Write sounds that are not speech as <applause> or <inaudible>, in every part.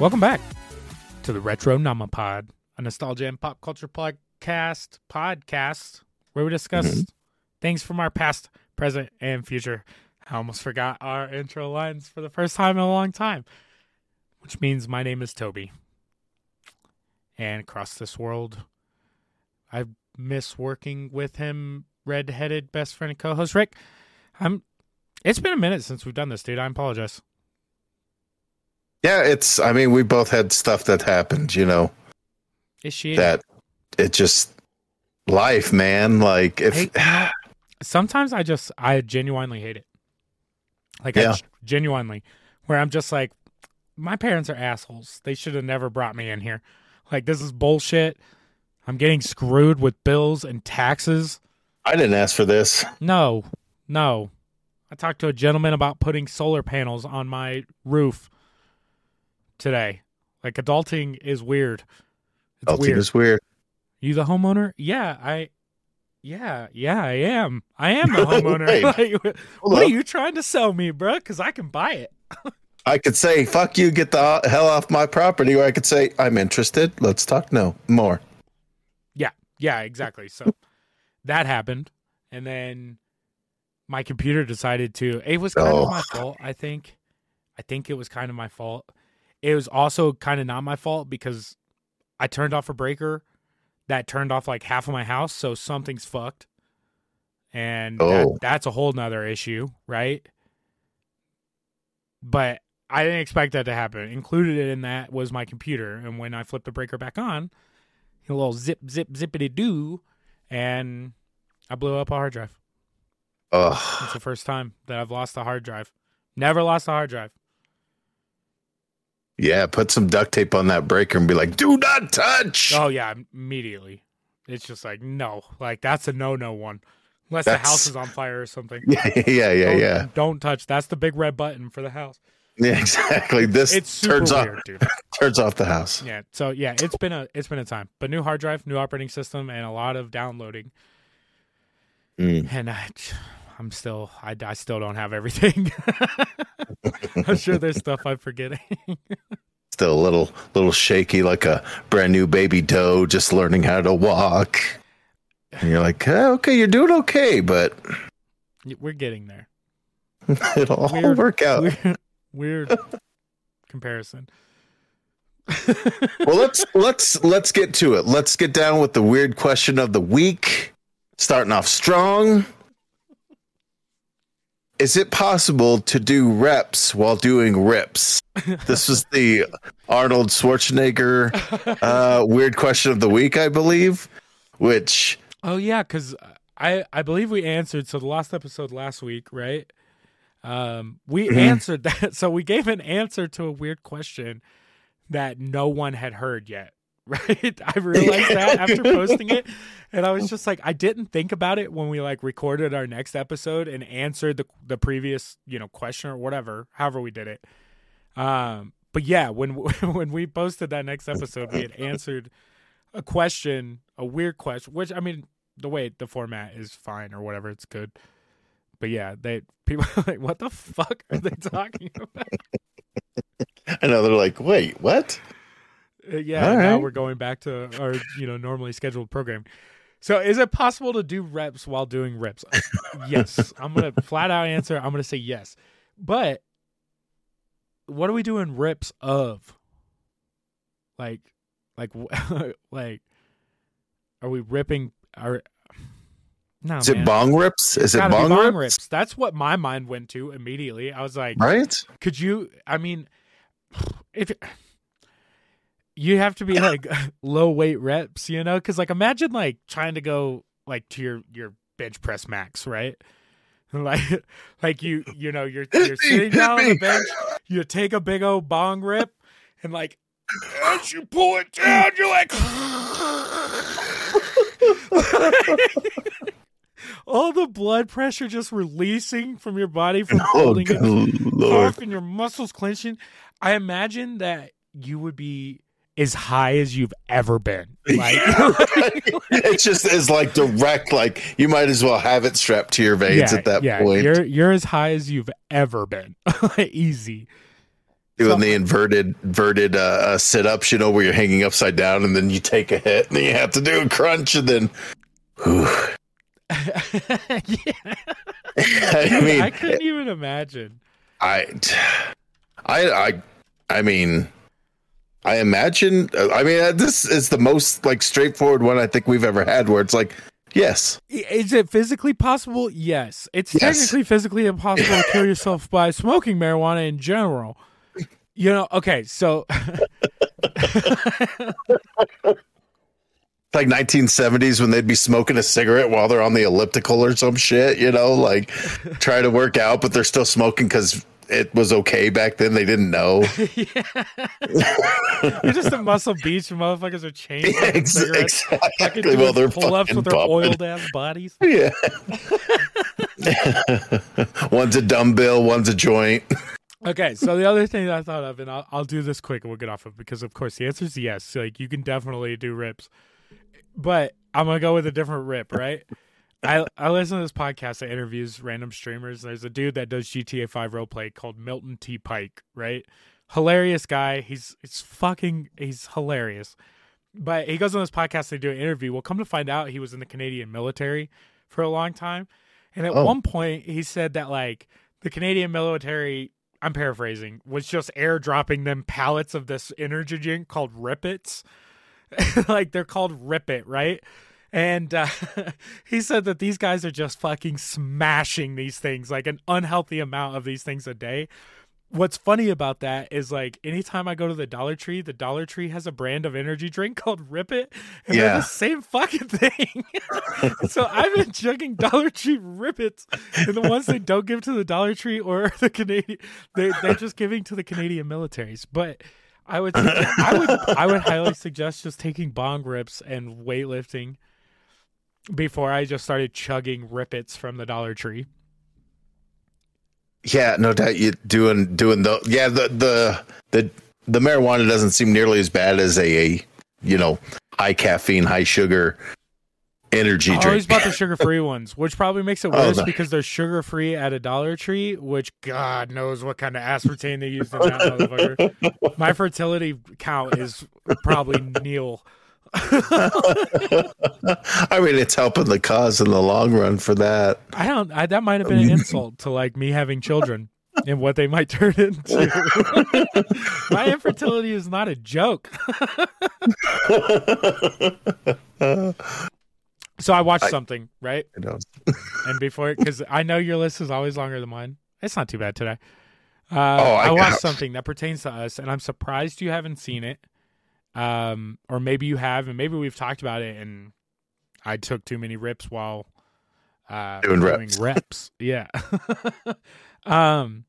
Welcome back to the Retro Namapod, a nostalgia and pop culture podcast podcast where we discuss Mhm. things from our past, present, and future. I almost forgot our intro lines for the first time in a long time, which means my name is Toby. And across this world, I miss working with him, red-headed best friend and co-host Rick. I'm. It's been a minute since we've done this, dude. I apologize. Yeah, it's. I mean, we both had stuff that happened. You know Is she? that it just life, man. Like if you sometimes I just I genuinely hate it. Like Yeah. g- genuinely, where I'm just like, my parents are assholes. They should have never brought me in here. Like this is bullshit. I'm getting screwed with bills and taxes. I didn't ask for this. No, no. I talked to a gentleman about putting solar panels on my roof today. Like adulting is weird. It's Elting weird. is weird. You the homeowner? Yeah, I. Yeah, yeah, I am. I am the <laughs> homeowner. <laughs> Like, what Hold are you trying to sell me, bro? Because I can buy it. I could say, "Fuck you, get the hell off my property," or I could say, "I'm interested. Let's talk." No more. Yeah, yeah, exactly. So <laughs> that happened, and then my computer decided to. It was kind Oh. of my fault. I think. I think it was kind of my fault. It was also kind of not my fault because I turned off a breaker that turned off like half of my house, so something's fucked. And that, Oh. that's a whole nother issue, right? But I didn't expect that to happen. Included in that was my computer, and when I flipped the breaker back on, a little zip, zip, zippity doo, and I blew up a hard drive. Ugh. It's the first time that I've lost a hard drive. Never lost a hard drive. Yeah, put some duct tape on that breaker and be like, "Do not touch." Oh yeah, immediately. It's just like no, like that's a no-no one. Unless the house is on fire or something. <laughs> Yeah, yeah, yeah, Don't- yeah. Don't touch. That's the big red button for the house. <laughs> Yeah, exactly. This It's turns off weird, dude. <laughs> turns off the house. Yeah. So yeah, it's been a it's been a time. But new hard drive, new operating system, and a lot of downloading. Mm. And I, I'm still I, I still don't have everything. <laughs> I'm sure there's stuff I'm forgetting. <laughs> Still a little little shaky, like a brand new baby doe just learning how to walk. And you're like, "Eh, okay, you're doing okay, but We're getting there. <laughs> it'll all Weird- work out. Weird, weird comparison. well, let's let's let's get to it. Let's get down with the weird question of the week. Starting off strong. Is it possible to do reps while doing rips? <laughs> This was the Arnold Schwarzenegger uh, weird question of the week, I believe. Which Oh yeah, because I I believe we answered. So the last episode last week, right? Um, we Mhm. answered <laughs> that. So we gave an answer to a weird question that no one had heard yet. Right? <laughs> I <laughs> realized that after posting it, and I was <laughs> just like, I didn't think about it when we like recorded our next episode and answered the the previous you know question or whatever, however we did it. Um, but yeah, when when we posted that next episode, we had answered a question, a weird question, which I mean, the way the format is fine or whatever, it's good. But yeah, they people are like, what the fuck are they talking about? I know they're like, wait, what? Uh, yeah, now we're going back to our you know normally scheduled program. So, is it possible to do reps while doing rips? yes, I'm gonna <laughs> flat out answer. I'm gonna say yes, but what are we doing rips of? Like, like, <laughs> like, are we ripping? Are no, Is it bong rips? Is it be bong, rips? That's what my mind went to immediately. I was like, Right? could you? I mean, if you have to be like <laughs> low weight reps, you know, because like imagine like trying to go like to your your bench press max, right? <laughs> Like, like you, you know, you're you're sitting down on the bench, you take a big old bong rip, and like as you pull it down, you're like. <laughs> All the blood pressure just releasing from your body from Oh, holding it off and your muscles clenching. I imagine that you would be as high as you've ever been. <laughs> Like, it just is like direct, like you might as well have it strapped to your veins yeah, at that yeah, point. You're you're as high as you've ever been. <laughs> Easy. doing So- the inverted inverted uh, uh, sit ups, you know, where you're hanging upside down and then you take a hit and then you have to do a crunch and then. Whew. <laughs> yeah. I mean, I couldn't even imagine. I, I, I, I mean, I imagine. I mean, uh, this is the most like straightforward one I think we've ever had, where it's like, yes, Is it physically possible? Yes. It's Yes. technically physically impossible to kill yourself by smoking marijuana in general. You know, okay, so <laughs> like 1970s when they'd be smoking a cigarette while they're on the elliptical or some shit, you know, like try to work out, but they're still smoking because it was okay back then. They didn't know. <laughs> <laughs> you're just a muscle beach motherfuckers are chained <laughs> Yeah, ex- exactly. Well, they're pull ups with their oiled ass bodies. Yeah. one's a dumbbell, one's a joint. Okay, so the other thing that I thought of, and I'll, I'll do this quick and we'll get off of because, of course, the answer is yes. Like, you can definitely do rips. But I'm going to go with a different rip, right? I, I listen to this podcast that interviews random streamers. There's a dude that does GTA 5 roleplay called Milton T. Pike, right? Hilarious guy. He's it's fucking he's hilarious. But he goes on this podcast, they do an interview. Well, come to find out, he was in the Canadian military for a long time. And at Oh. one point, he said that, like, the Canadian military, I'm paraphrasing, was just airdropping them pallets of this energy drink called Rippets. <laughs> like, they're called Rip It, right? And uh, <laughs> he said that these guys are just fucking smashing these things, like an unhealthy amount of these things a day. What's funny about that is like anytime I go to the Dollar Tree, the Dollar Tree has a brand of energy drink <laughs> called Rip It, and they're Yeah. the same fucking thing. <laughs> so I've been chugging Dollar Tree Rip Its, and the ones they don't give to the Dollar Tree or the Canadian, they they're just giving to the Canadian militaries. But I would, suggest, I would, I would highly suggest just taking bong rips and weightlifting before I just started chugging Rip Its from the Dollar Tree. Yeah, no doubt you doing doing the yeah the the the the marijuana doesn't seem nearly as bad as a, a you know high caffeine, high sugar energy I drink. always bought the <laughs> sugar free ones, which probably makes it Oh, worse because they're sugar free at a Dollar Tree, which God knows what kind of aspartame they used in that <laughs> motherfucker. My fertility count is probably nil. <laughs> I mean, it's helping the cause in the long run for that. I don't. I, that might have been an insult to like me having children and what they might turn into. <laughs> My infertility is not a joke. <laughs> so I watched I- something right, You know, and before because I know your list is always longer than mine. It's not too bad today. Uh, Oh, I I, watched something that pertains to us, and I'm surprised you haven't seen it. Um, or maybe you have, and maybe we've talked about it, and I took too many rips while uh, Doing reps. reps. <laughs> Yeah. <laughs> um,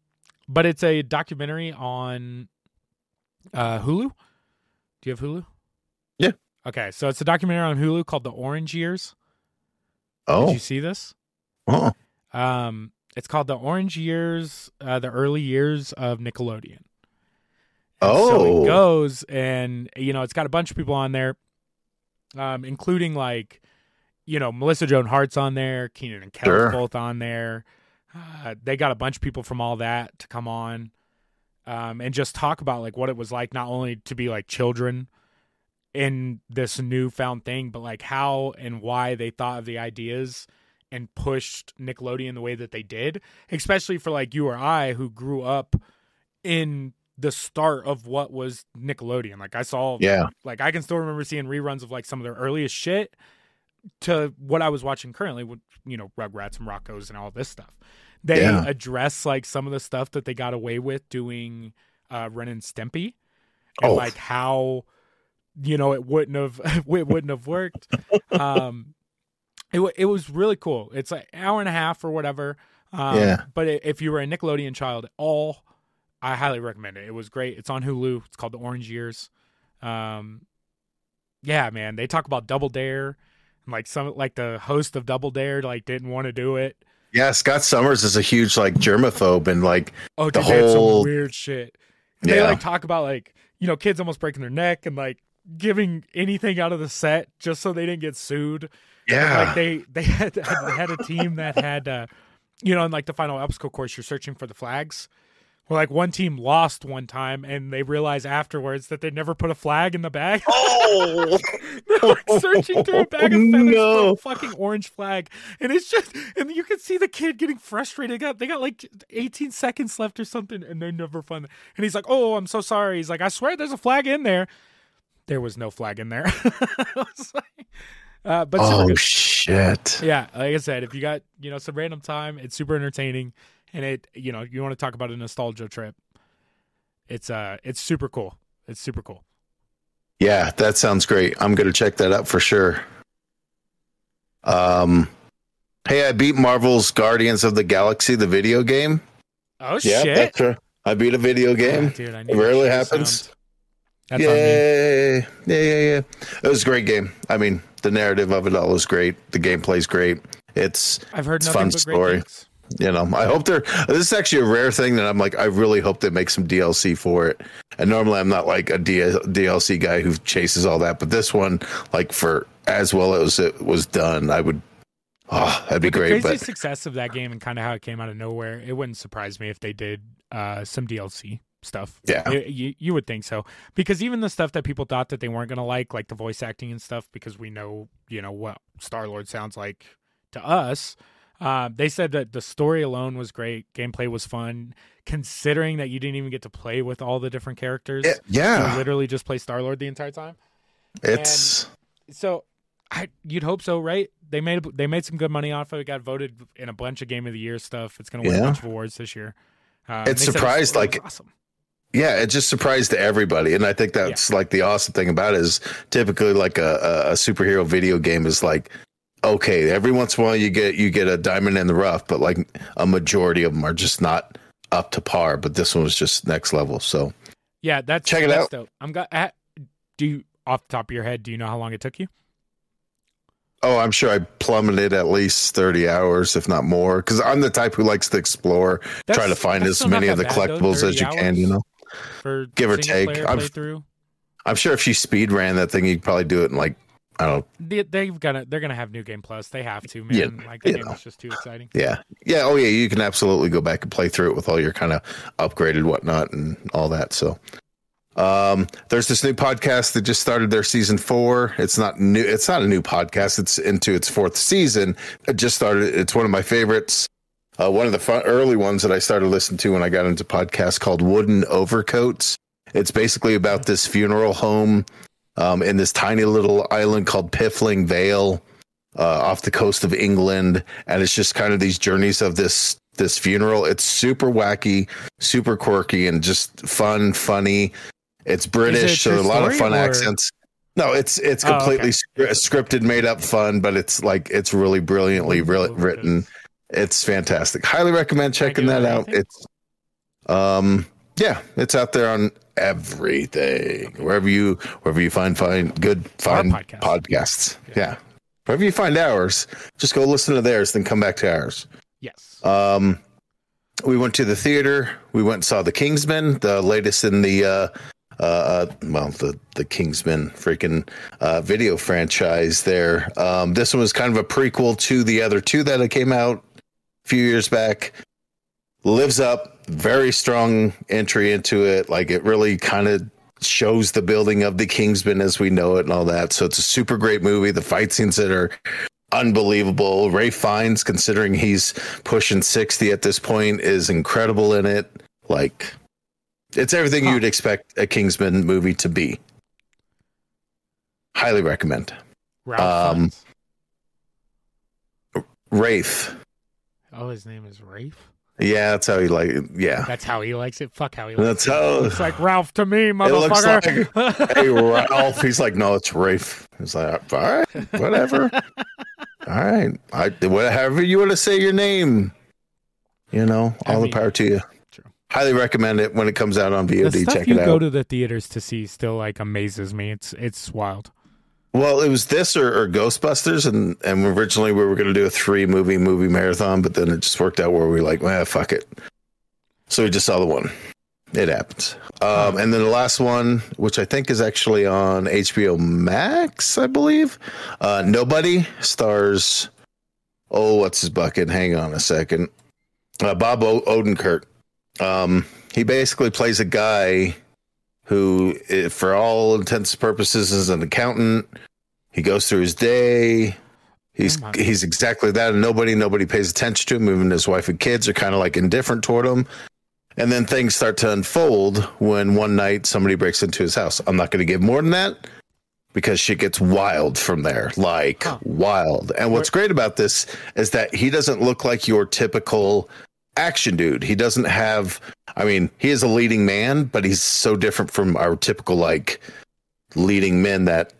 but it's a documentary on uh, Hulu. Do you have Hulu? Yeah. Okay, so it's a documentary on Hulu called The Orange Years. Did oh, you see this? oh, Um, it's called the Orange Years, uh, the early years of Nickelodeon. And so Oh. it goes, and you know, it's got a bunch of people on there, um, including like, you know, Melissa Joan Hart's on there, Kenan and Kel's Sure. both on there. Uh, they got a bunch of people from all that to come on, um, and just talk about like what it was like not only to be like children in this newfound thing, but like how and why they thought of the ideas and pushed Nickelodeon the way that they did, especially for like you or I who grew up in the start of what was Nickelodeon. Like I saw yeah, like I can still remember seeing reruns of like some of their earliest shit to what I was watching currently with you know Rugrats and Rocko's and all this stuff. They Yeah. address like some of the stuff that they got away with doing uh Ren and Stimpy and Oh. like how you know it wouldn't have <laughs> it wouldn't have worked. Um it it was really cool. It's like an hour and a half or whatever. Um, Yeah. But if you were a Nickelodeon child at all, I highly recommend it. It was great. It's on Hulu. It's called The Orange Years. Um, yeah, man. They talk about Double Dare. And like some like the host of Double Dare like didn't want to do it. yeah. Scott Summers is a huge like germaphobe and like Oh, The dude, they some whole- weird shit. They yeah, like talk about like you know kids almost breaking their neck and like giving anything out of the set just so they didn't get sued. yeah, like they they had <laughs> they had a team that had uh you know in like the final obstacle course you're searching for the flags Where like one team lost one time and they realized afterwards that they never put a flag in the bag. <laughs> Oh, They're like searching through a bag of feathers no. for a fucking orange flag, and it's just, and you can see the kid getting frustrated. They got, they got like 18 seconds left or something, and they never find. it. And he's like, "Oh, I'm so sorry." He's like, "I swear, there's a flag in there." There was no flag in there. <laughs> Like- uh, but oh shit. yeah, like I said, if you got you know some random time, it's super entertaining, and it you know you want to talk about a nostalgia trip. It's uh, it's super cool. It's super cool. Yeah, that sounds great. I'm gonna check that out for sure. Um, hey, I beat Marvel's Guardians of the Galaxy, the video game. Oh Yeah, shit, that's right. I beat a video game. dude! I It rarely happens. sound. That's on me. Yay! Yeah, yeah, yeah. It was a great game. I mean, the narrative of it all is great. The gameplay's great. It's I've heard It's nothing fun but story. things. You know, I hope they're. This is actually a rare thing that I'm like. I really hope they make some DLC for it. And normally, I'm not like a DLC guy who chases all that. But this one, like for as well as it was done, I would. Oh, that'd be With the great. crazy But success of that game and kind of how it came out of nowhere, it wouldn't surprise me if they did uh, some DLC stuff. Yeah. It- you, you would think so because even the stuff that people thought that they weren't gonna like, like the voice acting and stuff, because we know you know what Star Lord sounds like to us. Uh, they said that the story alone was great, gameplay was fun. Considering that you didn't even get to play with all the different characters, yeah, you yeah, literally just play Star Lord the entire time. it's so I you'd hope so, right? They made they made some good money off of it. Got voted in a bunch of Game of the Year stuff. It's going to win Yeah. a bunch of awards this year. Uh, It's surprised, it like- awesome. yeah. It just surprised everybody, and I think that's like the awesome thing about it is typically like a, a superhero video game is like. Okay, every once in a while you get you get a diamond in the rough, but like a majority of them are just not up to par. But this one was just next level. So Yeah, that's Check it that's out. Dope. I'm got. Uh, do you off the top of your head? Do you know how long it took you? Oh, I'm sure I plummeted at least 30 hours, if not more, because I'm the type who likes to explore, try to find as many of the bad, collectibles 30 as you can, you know? For Give or take. Playthrough. I'm sure if you speed ran that thing, you'd probably do it in like, I don't. They, they've got to, They're gonna have new game plus. They have to, man. Yeah, like the game know. is just too exciting. Yeah. Yeah. Oh, yeah. You can absolutely go back and play through it with all your kind of upgraded whatnot and all that. So, um, there's this new podcast that just started their season four. It's not new. It's not a new podcast. It's into its fourth season. It just started. It's one of my favorites. Uh, one of the fun, early ones that I started listening to when I got into podcasts called Wooden Overcoats. It's basically about this funeral home um, in this tiny little island called Piffling Vale uh, off the coast of England, and it's just kind of these journeys of this this funeral. It's super wacky, super quirky, and just fun, funny. It's British, true so a lot of fun or- accents. No, it's it's Oh, completely okay. scr- scripted, made up fun, but it's like it's really brilliantly re- written. It's fantastic. Highly recommend checking that out. It's um yeah, it's out there on everything. Wherever you wherever you find find good find podcasts. podcasts. Yeah. Yeah. Wherever you find ours, just go listen to theirs, then come back to ours. Yes. Um we went to the theater. We went and saw the Kingsman, the latest in the uh uh, uh well the the Kingsman freaking uh video franchise there. Um this one was kind of a prequel to the other two that came out a few years back. Lives up, very strong entry into it. Like it really kind of shows the building of the Kingsman as we know it and all that. So it's a super great movie. The fight scenes that are unbelievable. Ray Fiennes, considering he's pushing 60 at this point, is incredible in it. Like, it's everything Huh. you'd expect a Kingsman movie to be. Highly recommend. Ralph um, Fiennes. Wraith. Oh, his name is Rafe. Yeah, that's how he like. Yeah, That's how he likes it. Fuck how he likes that's it. how. Looks like Ralph to me, <laughs> It looks motherfucker. <laughs> hey Ralph. He's like, no, it's Rafe. He's like, all right, whatever. <laughs> all right, I whatever you want to say your name. You know, I all mean, the power to you. true. Highly recommend it when it comes out on the VOD. stuff Check you it out. go to the theaters to see still like amazes me. It's it's wild. Well, it was this or, or Ghostbusters, and and originally we were going to do a three movie movie marathon, but then it just worked out where we were like, well, fuck it. So we just saw the one. It happens. Um, and then the last one, which I think is actually on HBO Max, I believe. Uh, Nobody stars. Oh, what's his bucket? Hang on a second. Uh, Bob o- Odenkirk. Um, he basically plays a guy who, eh, for all intents and purposes, is an accountant. He goes through his day. He's Oh he's exactly that, and nobody nobody pays attention to him. Even his wife and kids are kind of like indifferent toward him. And then things start to unfold when one night somebody breaks into his house. I'm not going to give more than that because shit gets wild from there, like Huh. wild. And what's great about this is that he doesn't look like your typical action dude. He doesn't have. I mean, he is a leading man, but he's so different from our typical like leading men that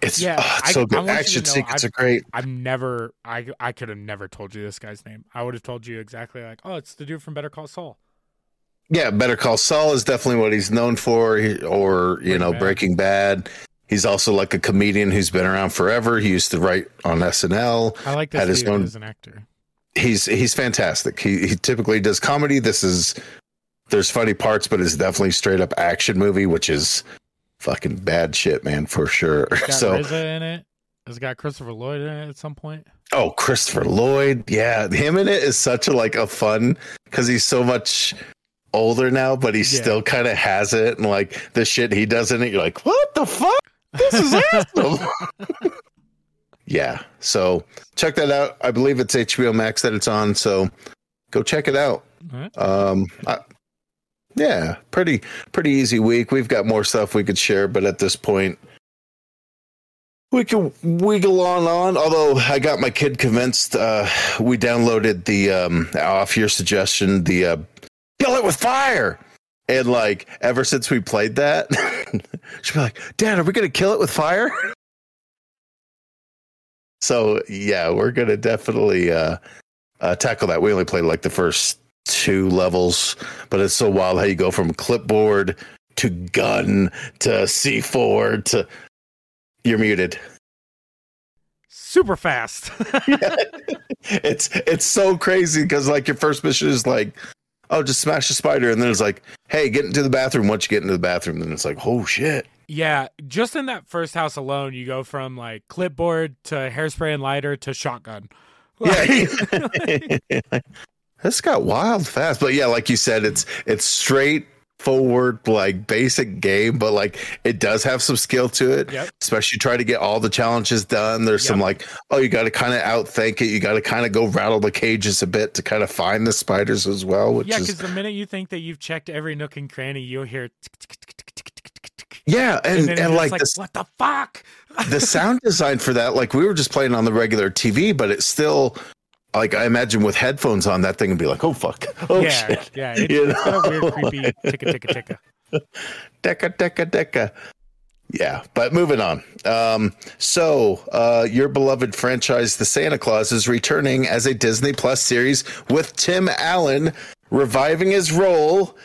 it's, Yeah, oh, it's I- so good. want you to Action I've- are great. I've never, I, I could have never told you this guy's name. I would have told you exactly like, oh, it's the dude from Better Call Saul. Yeah, Better Call Saul is definitely what he's known for, or you Breaking know, Bad. Breaking Bad. He's also like a comedian who's been around forever. He used to write on SNL. I like this Had his own- as an actor. He's he's fantastic. He he typically does comedy. This is there's funny parts, but it's definitely straight up action movie, which is fucking bad shit, man, for sure. <laughs> So RZA in it. It's got Christopher Lloyd in it at some point. Oh, Christopher Lloyd. Yeah, him in it is such a like a fun because he's so much older now, but he Yeah. still kind of has it. And like the shit he does in it, you're like, what the fuck? This is <laughs> awesome. <laughs> yeah. So check that out. I believe it's HBO Max that it's on. So go check it out. Alright. Um, I, yeah, pretty pretty easy week. We've got more stuff we could share, but at this point, we can wiggle on on. Although I got my kid convinced. Uh, we downloaded the um, off your suggestion, the uh, kill it with fire, and like ever since we played that, <laughs> she'll be like, "Dad, are we gonna kill it with fire?" <laughs> So yeah, we're gonna definitely uh, uh, tackle that. We only played like the first two levels, but it's so wild how you go from clipboard to gun to C4 to you're muted. Super fast. <laughs> <laughs> It's it's so crazy because like your first mission is like, oh, just smash the spider, and then it's like, hey, get into the bathroom. Once you get into the bathroom, then it's like, oh shit. Yeah, just in that first house alone, you go from like clipboard to hairspray and lighter to shotgun. Yeah. <laughs> this got wild fast. But yeah, like you said, it's it's straight forward like basic game, but like it does have some skill to it. Yep. Especially try to get all the challenges done. There's some like, oh, you got to kind of outthink it. You got to kind of go rattle the cages a bit to kind of find the spiders as well. Which Yeah, is because the minute you think that you've checked every nook and cranny, you'll hear tick, tick. Yeah, and and and, like, like, this, what the fuck? <laughs> the sound design for that, like we were just playing on the regular TV, but it's still like I imagine with headphones on, that thing would be like, oh fuck, <laughs> oh yeah, shit. yeah, <laughs> it, You it's a weird, creepy ticka ticka ticka. Deca, deca, deca. Yeah, but moving on. Um, so, uh, your beloved franchise, The Santa Claus, is returning as a Disney Plus series with Tim Allen reviving his role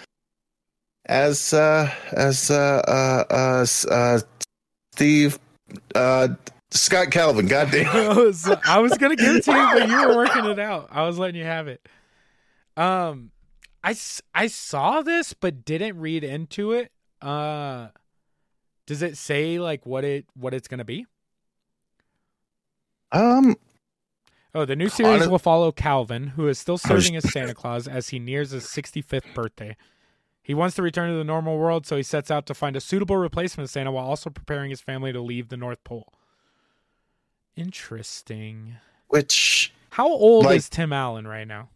as uh, as uh, uh, uh, uh, Steve uh, Scott Calvin. God damn. <laughs> I was, I was gonna give it to you, but you were working it out. I was letting you have it. Um, I I saw this, but didn't read into it. Uh, does it say like what it what it's gonna be? Um, Oh, the new series will follow Calvin, who is still serving as Santa Claus as he nears his 65th birthday. He wants to return to the normal world, so he sets out to find a suitable replacement Santa while also preparing his family to leave the North Pole. Interesting. which How old Like- is Tim Allen right now?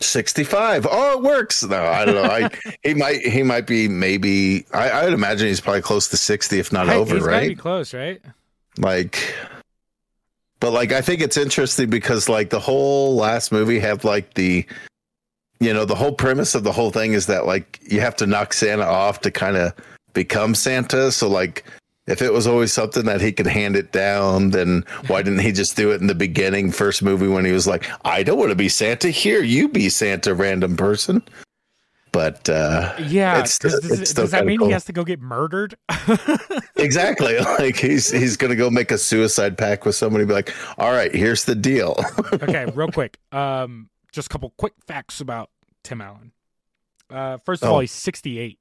65 oh it works no i don't know i he might he might be maybe i i would imagine he's probably close to 60 if not Hey, over he's gotta be right close, right? like but like i think it's interesting because like the whole last movie had like the you know the whole premise of the whole thing is that like you have to knock santa off to kind of become santa so like if it was always something that he could hand it down then why didn't he just do it in the beginning first movie when he was like i don't want to be santa here you be santa random person but uh Yeah. It's still- does, it's does that mean cool. he has to go get murdered? <laughs> exactly <laughs> like he's he's gonna go make a suicide pact with somebody be like all right here's the deal <laughs> okay, real quick. Um, just a couple quick facts about Tim Allen. Uh, first of Oh. all, he's 68.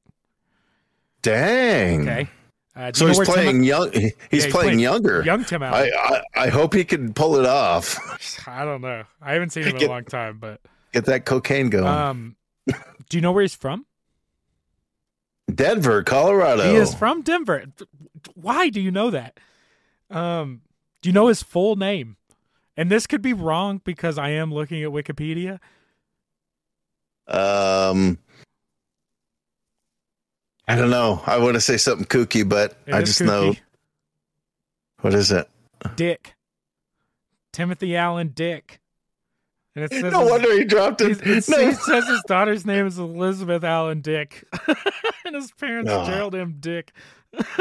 dang Okay. Uh, so he's where Tim- playing young he's, he's playing playing younger young Tim Allen. I, I i hope he can pull it off <laughs> I, don't know. I haven't seen him in a long time, but get that cocaine going um, Do you know where he's from? Denver, Colorado. He is from Denver. Why do you know that? Um, do you know his full name? And this could be wrong because I am looking at Wikipedia. Um, I don't know. I want to say something kooky, but It I just know what is it? Dick. Timothy Allen Dick. And it <laughs> says No his- wonder he dropped it. it No. says his daughter's name is Elizabeth Allen Dick. <laughs> and his parents Oh. Gerald M. Dick.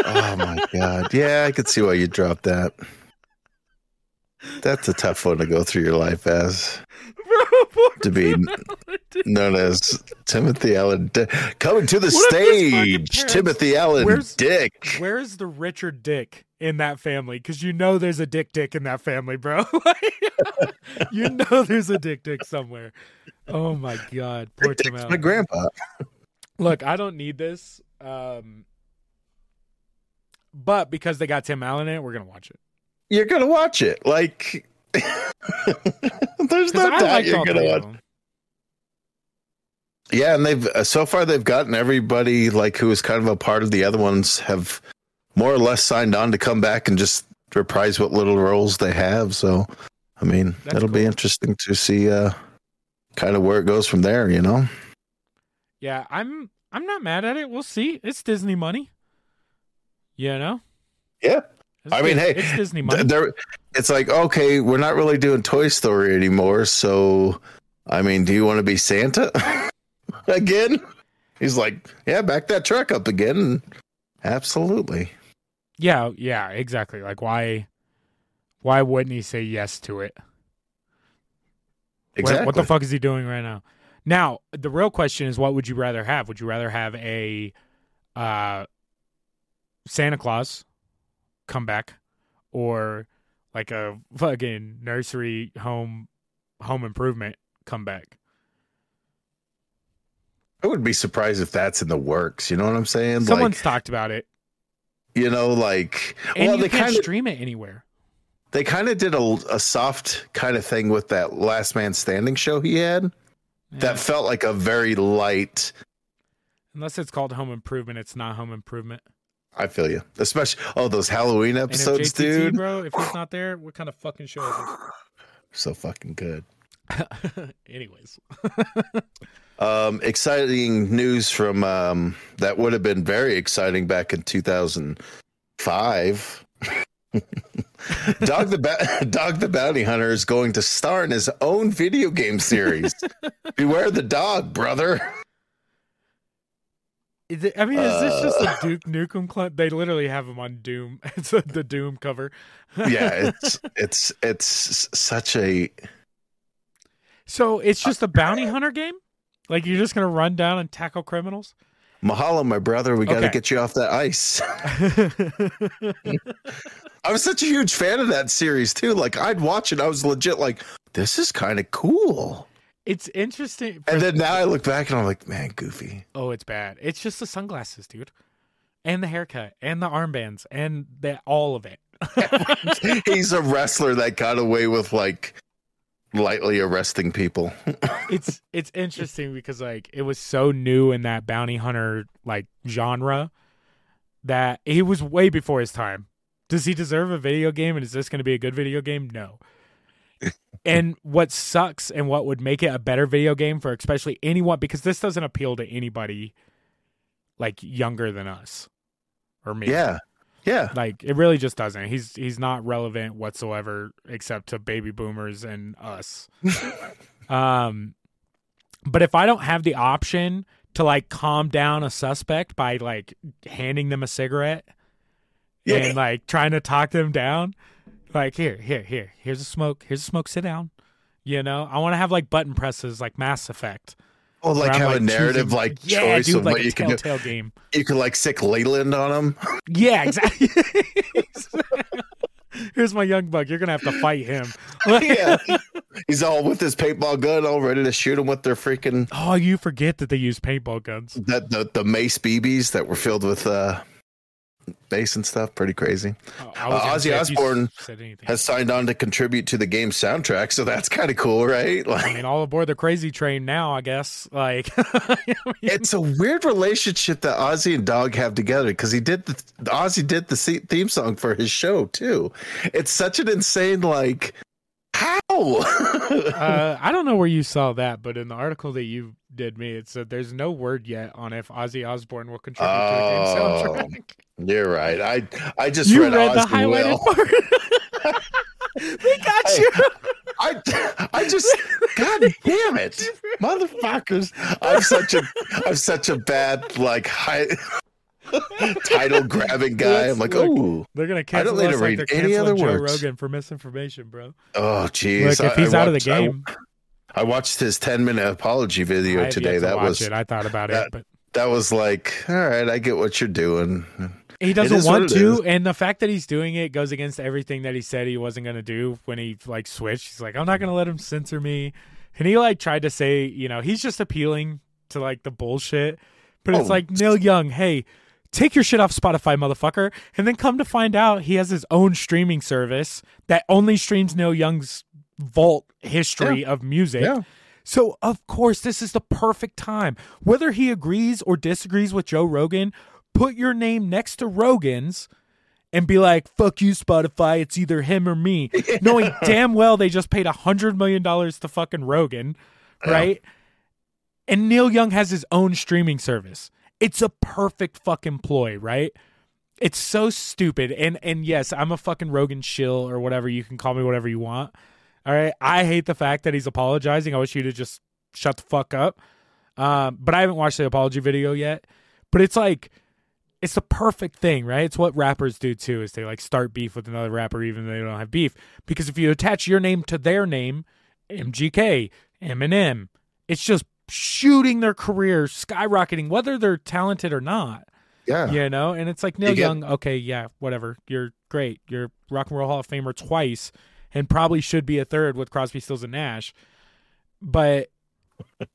Oh my god. Yeah, I could see why you dropped that. That's a tough one to go through your life as <laughs> to be known as Timothy Allen Dick. Coming to the What if his fucking stage, Timothy Allen Where's- Dick. Where is the Richard Dick in that family? Because you know there's a Dick Dick in that family, bro. <laughs> you know there's a Dick Dick somewhere. Oh my god, poor Tim Dick's my grandpa. Look, I don't need this, um, but because they got Tim Allen in it, we're gonna watch it. You're gonna watch it. Like <laughs> there's no I doubt you're gonna watch. them. Yeah, and they've uh, so far they've gotten everybody like who was kind of a part of the other ones have more or less signed on to come back and just reprise what little roles they have. So, I mean, That's it'll be interesting to see uh kind of where it goes from there. You know? Yeah, I'm. I'm not mad at it. We'll see. It's Disney money. You know. Yeah. It's I mean, hey, it's Disney money. There, it's like okay, we're not really doing Toy Story anymore. So, I mean, do you want to be Santa <laughs> again? He's like, yeah, back that truck up again. Absolutely. Yeah, yeah, exactly. Like why why wouldn't he say yes to it? What- Exactly. What, the fuck is he doing right now? Now, the real question is what would you rather have? Would you rather have a uh Santa Claus come back or like a fucking nursery home home improvement come back? I wouldn't be surprised if that's in the works. You know what I'm saying? Someone's like, talked about it. you know, like, And well, you they can't stream it anywhere. they kind of did a, a soft kind of thing with that Last Man Standing show he had. Yeah. That felt like a very light. Unless it's called home improvement, it's not home improvement. I feel you, especially oh those Halloween episodes, JTT, dude, bro, if he's not there, what kind of fucking show is <sighs> so fucking good. <laughs> Anyways. <laughs> Um, exciting news from um, that would have been very exciting back in 2005. <laughs> Dog the ba- Dog the Bounty Hunter is going to star in his own video game series. Beware the dog, brother. Is it, I mean, is this just Uh. a Duke Nukem clip? They literally have him on Doom. <laughs> It's a, the Doom cover. Yeah, <laughs> it's it's it's such a so it's just a bounty hunter game? Like you're just gonna run down and tackle criminals? Mahalo, my brother. We got to get you off that ice. <laughs> I was such a huge fan of that series too. Like I'd watch it. I was legit like, this is kind of cool. It's interesting. And then now I look back and I'm like, man, goofy. oh, it's bad. It's just the sunglasses, dude, and the haircut, and the armbands, and the all of it. <laughs> He's a wrestler that got away with like lightly arresting people. <laughs> it's it's interesting because like it was so new in that bounty hunter like genre that he was way before his time. Does he deserve a video game and is this going to be a good video game? No. And what sucks and what would make it a better video game for especially anyone because this doesn't appeal to anybody like younger than us or me. yeah. Yeah. Like it really just doesn't. He's he's not relevant whatsoever except to baby boomers and us. <laughs> um but if I don't have the option to like calm down a suspect by like handing them a cigarette Yeah. and like trying to talk them down, like here, here, here, here's a smoke, here's a smoke, sit down. You know, I want to have like button presses like Mass Effect. Well, like have a narrative choosing- like yeah, choice dude, of like what a you can do. game. You can like sick Leland on him. <laughs> Yeah, exactly. <laughs> Here's my young buck. You're gonna have to fight him. <laughs> yeah. He's all with his paintball gun, all ready to shoot him with their freaking Oh, you forget that they use paintball guns. that the the mace BBs that were filled with uh bass and stuff. Pretty crazy. Oh, Uh, Ozzy say if you Osbourne. Has signed on to contribute to the game soundtrack, so that's kind of cool, right? Like, I mean, all aboard the crazy train now. I guess. Like, <laughs> it's a weird relationship that Ozzy and Dog have together because he did the Ozzy did the theme song for his show too. It's such an insane like <laughs> uh, <laughs> I don't know where you saw that, but in the article that you did me, it said there's no word yet on if Ozzy Osbourne will contribute to the game Oh, soundtrack. You're right. I I just You read, read, the highlighted will. part. <laughs> we got Hey. you. I I just God damn it, motherfuckers! I'm such a I'm such a bad like high <laughs> title grabbing guy. I'm like, oh They're gonna catch. I cancel don't need to like read any other Joe words. Rogan for misinformation, bro. oh jeez. Look, if he's I out of the watched- I- game, I, watched his 10 minute apology video today. to That was it. I thought about that- it, but that was like, all right, I get what you're doing. he doesn't want to. And the fact that he's doing it goes against everything that he said he wasn't gonna do when he like switched. He's like, I'm not gonna let him censor me, and he like tried to say, you know, he's just appealing to like the bullshit. But it's Oh. like Neil Young, hey. Take your shit off Spotify, motherfucker. And then come to find out he has his own streaming service that only streams Neil Young's vault history of music. Yeah. So, of course, this is the perfect time. Whether he agrees or disagrees with Joe Rogan, put your name next to Rogan's and be like, fuck you, Spotify. It's either him or me. <laughs> Knowing damn well they just paid a $100 million to fucking Rogan, right? And Neil Young has his own streaming service. It's a perfect fucking ploy, right? It's so stupid. And and yes, I'm a fucking Rogan shill or whatever. You can call me whatever you want. All right. I hate the fact that he's apologizing. I wish you to just shut the fuck up. Um, but I haven't watched the apology video yet. But it's like it's the perfect thing, right? It's what rappers do too, is they like start beef with another rapper even though they don't have beef. Because if you attach your name to their name, MGK, Eminem, it's just shooting their career skyrocketing, whether they're talented or not. Yeah. You know, and it's like Neil You get- Young, okay, yeah, whatever. You're great. You're Rock and Roll Hall of Famer twice and probably should be a third with Crosby, Stills, and Nash. But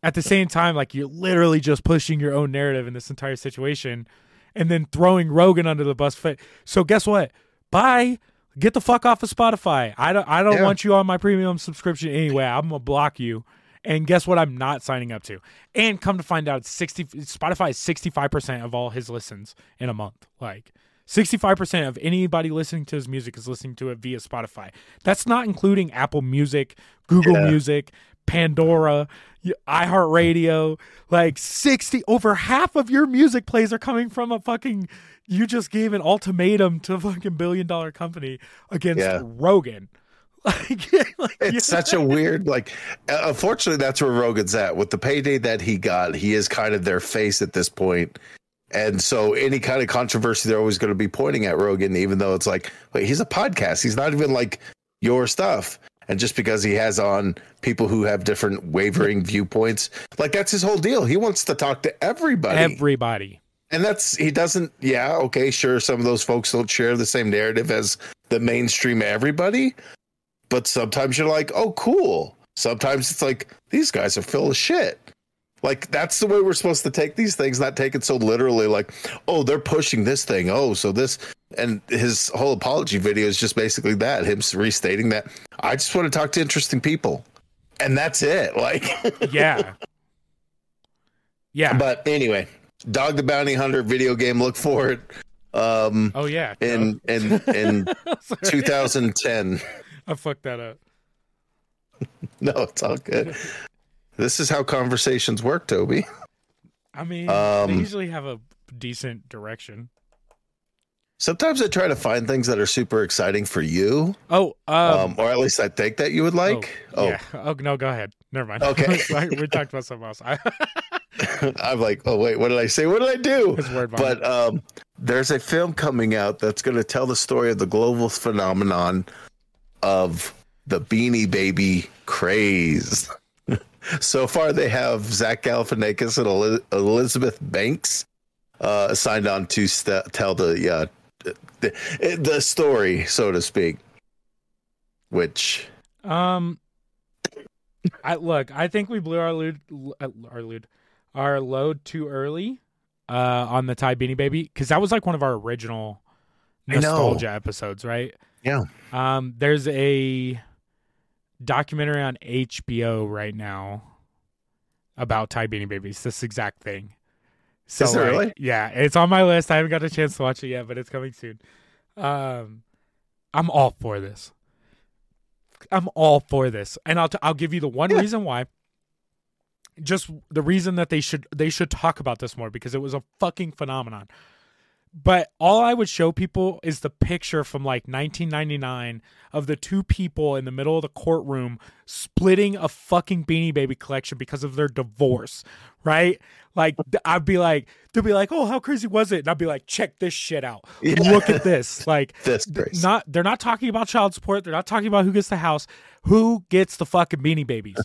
at the same time, like you're literally just pushing your own narrative in this entire situation and then throwing Rogan under the bus. Fit. So guess what? Bye. Get the fuck off of Spotify. I don't I don't Yeah. want you on my premium subscription anyway. I'm gonna block you. And guess what? I'm not signing up to. And come to find out, sixty Spotify is sixty five percent of all his listens in a month. Like sixty five percent of anybody listening to his music is listening to it via Spotify. That's not including Apple Music, Google Yeah. Music, Pandora, iHeartRadio. Like sixty, over half of your music plays are coming from a fucking. You just gave an ultimatum to a fucking billion dollar company against Yeah. Rogan. <laughs> Like, <laughs> like It's you- such a weird like. uh, Unfortunately, that's where Rogan's at with the payday that he got. He is kind of their face at this point, and so any kind of controversy, they're always going to be pointing at Rogan, even though it's like, wait, he's a podcast. He's not even like your stuff. And just because he has on people who have different wavering viewpoints, like that's his whole deal. He wants to talk to everybody. everybody. And that's he doesn't. Yeah, okay, sure. Some of those folks don't share the same narrative as the mainstream everybody, but sometimes you're like, oh, cool. Sometimes it's like these guys are full of shit. Like that's the way we're supposed to take these things, not take it so literally. Like, oh, they're pushing this thing. Oh, so this and his whole apology video is just basically that him restating that I just want to talk to interesting people, and that's it. Like, <laughs> Yeah. Yeah. but anyway, Dog the Bounty Hunter video game. Look for it. Um, oh yeah. in in in <laughs> 2010. I fucked that up. <laughs> No, it's all good. This is how conversations work, Toby. I mean, Um, they usually have a decent direction. Sometimes I try to find things that are super exciting for you, Oh, um, um, or at least I think that you would like. Oh, yeah. Oh no, go ahead. Never mind. Okay. <laughs> We talked about something else. I, <laughs> I'm like, oh wait, what did I say? What did I do? But um, there's a film coming out that's going to tell the story of the global phenomenon of the Beanie Baby craze. <laughs> so far, they have Zach Galifianakis and Eli- Elizabeth Banks uh, signed on to st- tell the uh, the, the story, so to speak. Which um, I look. I think we blew our load, our load, our load too early, uh, on the Ty Beanie Baby because that was like one of our original nostalgia episodes, right? Yeah. Um, there's a documentary on HBO right now about Ty Beanie Babies. This exact thing. So Is it like, really? Yeah, it's on my list. I haven't got a chance to watch it yet, but it's coming soon. Um, I'm all for this. I'm all for this, and I'll t- I'll give you the one Yeah. reason why. Just the reason that they should they should talk about this more because it was a fucking phenomenon. But all I would show people is the picture from like 1999 of the two people in the middle of the courtroom splitting a fucking Beanie Baby collection because of their divorce, right? Like I'd be like, they'd be like, "Oh, how crazy was it?" And I'd be like, "Check this shit out. Yeah. Look at this." <laughs> Like This crazy. not they're not talking about child support. They're not talking about who gets the house. Who gets the fucking Beanie Babies?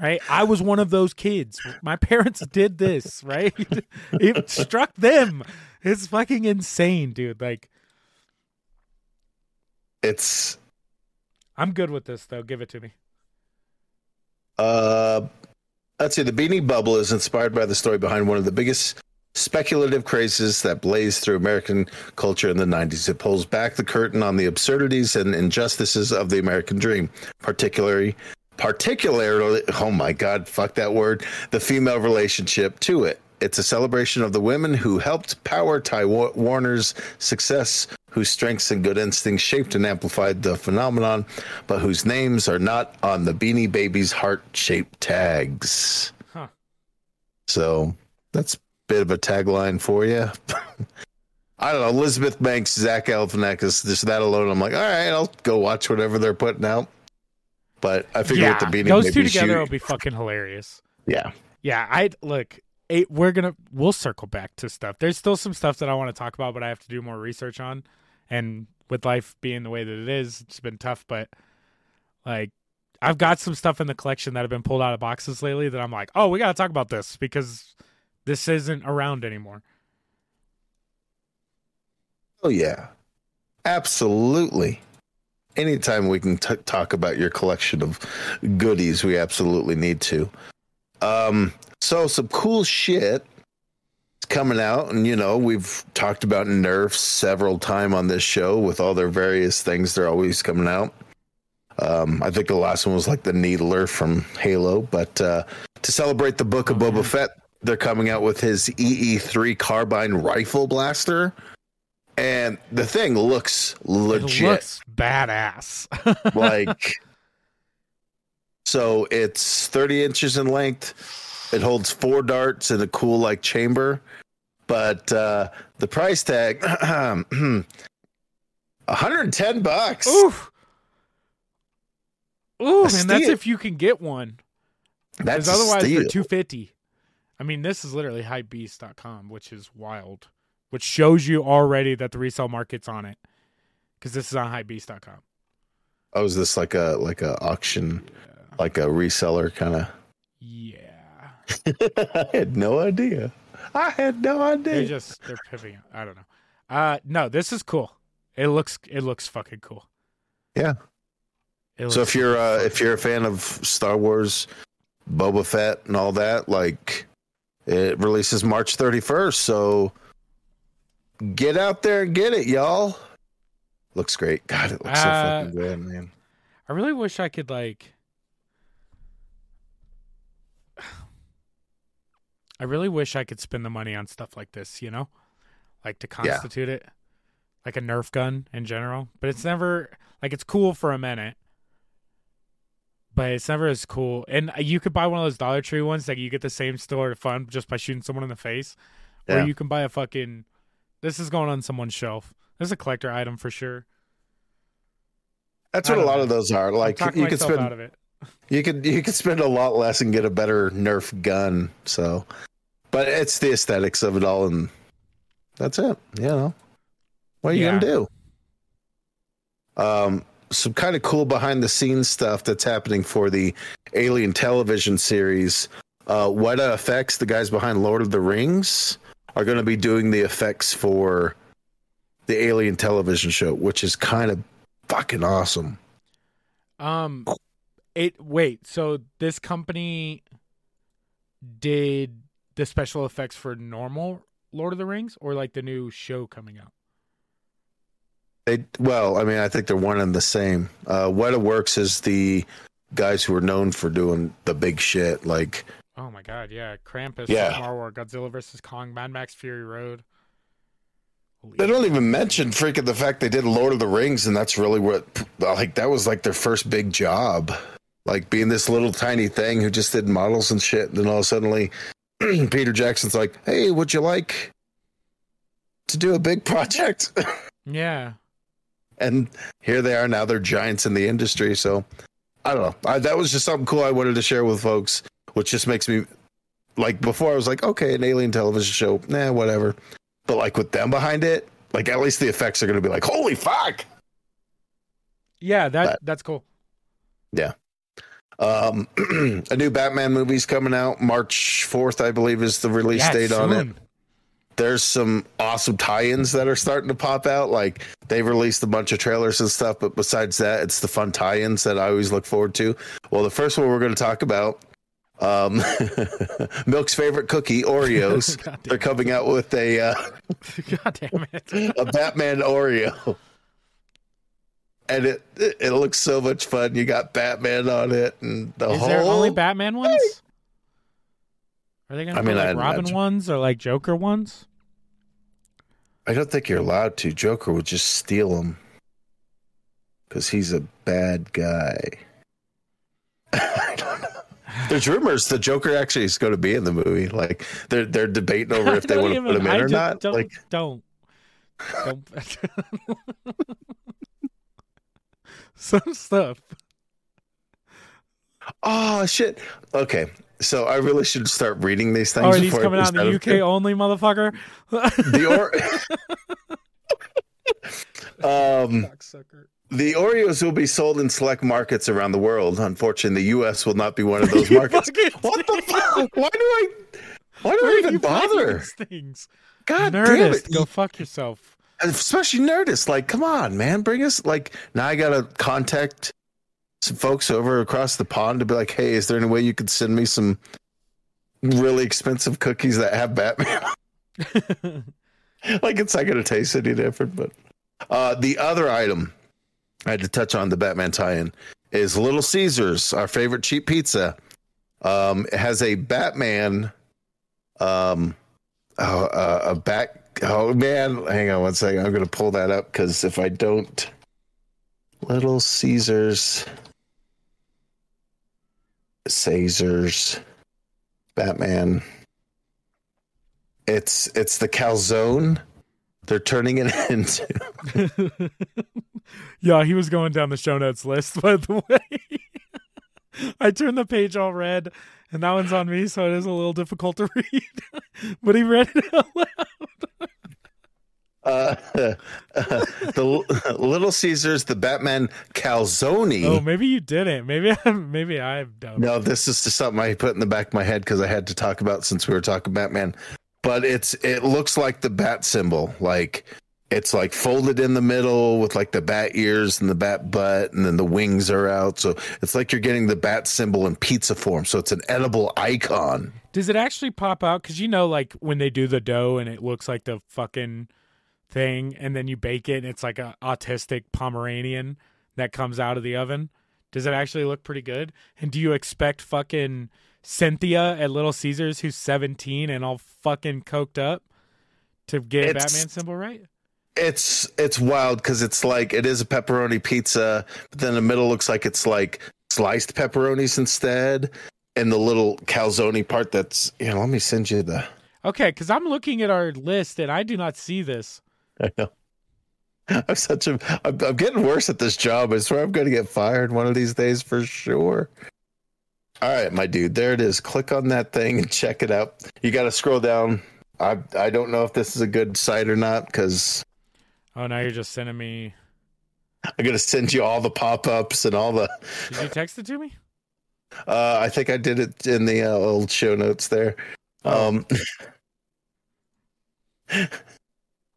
Right? I was one of those kids. My parents did this, right? <laughs> it struck them. It's fucking insane, dude. Like It's I'm good with this though. Give it to me. uh let's see, the Beanie Bubble is inspired by the story behind one of the biggest speculative crazes that blazed through American culture in the 90s. It pulls back the curtain on the absurdities and injustices of the American dream, particularly particularly oh my god, fuck that word, the female relationship to it. It's a celebration of the women who helped power Ty Warner's success, whose strengths and good instincts shaped and amplified the phenomenon, but whose names are not on the Beanie Babies heart-shaped tags. Huh. So that's a bit of a tagline for you. <laughs> I don't know. Elizabeth Banks, Zach Galifianakis, just that alone. I'm like, all right, I'll go watch whatever they're putting out. But I figure yeah, with the Beanie those Babies, two together you- will be fucking hilarious. yeah, Yeah, I look. We're gonna we'll circle back to stuff. There's still some stuff that I want to talk about, but I have to do more research on. And with life being the way that it is, it's been tough. But like, I've got some stuff in the collection that have been pulled out of boxes lately that I'm like, oh, we got to talk about this because this isn't around anymore. oh yeah, absolutely. Anytime we can t- talk about your collection of goodies, we absolutely need to. Um, so some cool shit is coming out, and you know we've talked about Nerf several time on this show with all their various things. They're always coming out. Um, I think the last one was like the Needler from Halo, but uh, to celebrate the Book of Boba yeah. Fett, they're coming out with his EE3 carbine rifle blaster, and the thing looks legit It looks badass. <laughs> like so it's 30 inches in length. It holds four darts in a cool like chamber. But uh the price tag <clears throat> 110 bucks. Oof. Ooh, A and that's if you can get one. that's otherwise they're 250 I mean, this is literally hypebeast.com, which is wild, which shows you already that the resale market's on it. Because this is on hypebeast.com. oh is this like a like a auction like a reseller kind of Yeah. <laughs> i had no idea i had no idea. They're just they're pivoting. I don't know. Uh no, this is cool. It looks it looks fucking cool. Yeah. So if you're uh if you're a fan of star wars boba fett and all that like it releases march 31st so get out there and get it y'all looks great god it looks so Uh, fucking good man I really wish I could like I really wish I could spend the money on stuff like this, you know? Like to Yeah. constitute it. Like a Nerf gun in general. But it's never like it's cool for a minute. But it's never as cool. And you could buy one of those Dollar Tree ones that you get the same store of fun just by shooting someone in the face. Yeah. Or you can buy a fucking this is going on someone's shelf. This is a collector item for sure. that's what a lot know. of those are like you could spend out of it. You could you could spend a lot less and get a better nerf gun so. But it's the aesthetics of it all and that's it you know. What are you Yeah. gonna do? Um some kind of cool behind the scenes stuff that's happening for the alien television series. Uh weta effects the guys behind lord of the rings are going to be doing the effects for the alien television show which is kind of fucking awesome. Um, it wait. So this company did the special effects for normal Lord of the Rings, or like the new show coming out? They well, I mean, I think they're one and the same. Uh, Weta Works is the guys who are known for doing the big shit, like Oh my god, yeah. Krampus, Yeah. Star Wars, Godzilla vs. Kong, Mad Max Fury Road. Holy They don't even mention freaking the fact they did Lord of the Rings, and that's really what like that was like their first big job, like being this little tiny thing who just did models and shit. And then all of a sudden, <clears throat> Peter Jackson's like, "Hey, would you like to do a big project?" <laughs> Yeah. and here they are now. They're giants in the industry. So I don't know. I, that was just something cool I wanted to share with folks, which just makes me like before I was like, okay, an alien television show, nah, whatever. But like with them behind it, like at least the effects are going to be like, holy fuck. Yeah, that But- that's cool. Um, <clears throat> a new Batman movie's coming out March 4th, I believe, is the release Yeah, date on it. There's some awesome tie-ins that are starting to pop out. Like they've released a bunch of trailers and stuff, but besides that, it's the fun tie-ins that I always look forward to. Well, the first one we're going to talk about, um, <laughs> Milk's favorite cookie, Oreos. <laughs> They're coming out with a uh. <laughs> God damn it. a Batman Oreo. And it, it looks so much fun. You got Batman on it, and the Is whole. there only Batman ones? Are they gonna I mean, like I'd Robin imagine. ones or like Joker ones? I don't think you're allowed to. Joker would just steal them because he's a bad guy. <laughs> I don't know. There's rumors the Joker actually is going to be in the movie. Like they're they're debating over <laughs> if they want to put him in I or not. Don't, Like don't. <laughs> don't. Some stuff. oh shit. Okay, so I really should start reading these things. Oh, are these coming out in the UK only, motherfucker? The or <laughs> um the Oreos will be sold in select markets around the world. Unfortunately, the U.S. will not be one of <laughs> those markets. What the <laughs> fuck? Why do I? Why do Where I even bother? things? God damn it! go fuck yourself. Especially Nerdist. Like, come on, man, bring us. Like, now I gotta contact some folks over across the pond to be like, hey, is there any way you could send me some really expensive cookies that have Batman? <laughs> like, it's not gonna taste any different. But uh, the other item I had to touch on the Batman tie-in is Little Caesars, our favorite cheap pizza. Um, it has a Batman, um, oh, uh, a back. Oh man, hang on one second. I'm gonna pull that up because if I don't, Little Caesars, Caesars, Batman. It's it's the calzone. They're turning it <laughs> into. <laughs> yeah, he was going down the show notes list, by the way. <laughs> I turned the page all red, and that one's on me, so it is a little difficult to <laughs> read. but he read it out loud. Uh, <laughs> the Little Caesars, the Batman calzone. Oh, maybe you didn't. Maybe <laughs> I'm. Maybe I'm dumb. No, this is just something I put in the back of my head because I had to talk about since we were talking Batman. But it's it looks like the bat symbol, like it's like folded in the middle with like the bat ears and the bat butt, and then the wings are out. So it's like you're getting the bat symbol in pizza form. So it's an edible icon. Does it actually pop out? Because you know, like when they do the dough and it looks like the fucking thing, and then you bake it, and it's like a autistic Pomeranian that comes out of the oven. Does it actually look pretty good? And do you expect fucking Cynthia at Little Caesars, who's 17 and all fucking coked up, to get a Batman symbol right? It's it's wild because it's like it is a pepperoni pizza, but then the middle looks like it's like sliced pepperonis instead, and the little calzone part that's you know. Let me send you the. Okay, because I'm looking at our list and I do not see this. <laughs> I know. I'm such a. I'm, I'm getting worse at this job. I swear I'm going to get fired one of these days for sure. All right, my dude, there it is. Click on that thing and check it out. You got to scroll down. I I don't know if this is a good site or not because Oh, now you're just sending me. I'm going to send you all the pop ups and all the. Did you text it to me? Uh, I think I did it in the uh, old show notes there. Oh. Um, <laughs>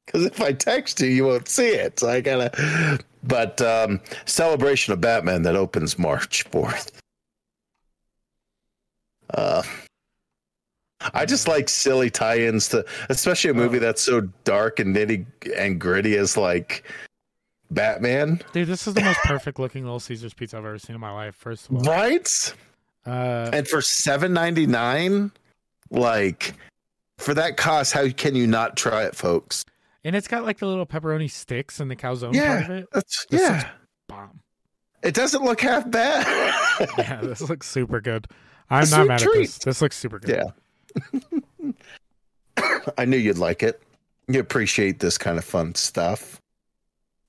because if I text you, you won't see it. So I gotta. But um, celebration of Batman that opens March fourth. Uh, I just like silly tie-ins to, especially a movie Oh. that's so dark and nitty and gritty as like Batman, Dude, this is the most perfect looking Little Caesars pizza I've ever seen in my life. First of all, right? uh, And for seven ninety nine, like for that cost, how can you not try it, folks? and it's got like the little pepperoni sticks and the calzone Yeah. part of it. That's This yeah. bomb. It doesn't look half bad. <laughs> Yeah, this looks super good. I'm A not mad at this. This looks super good. Yeah. I knew you'd like it. You appreciate this kind of fun stuff.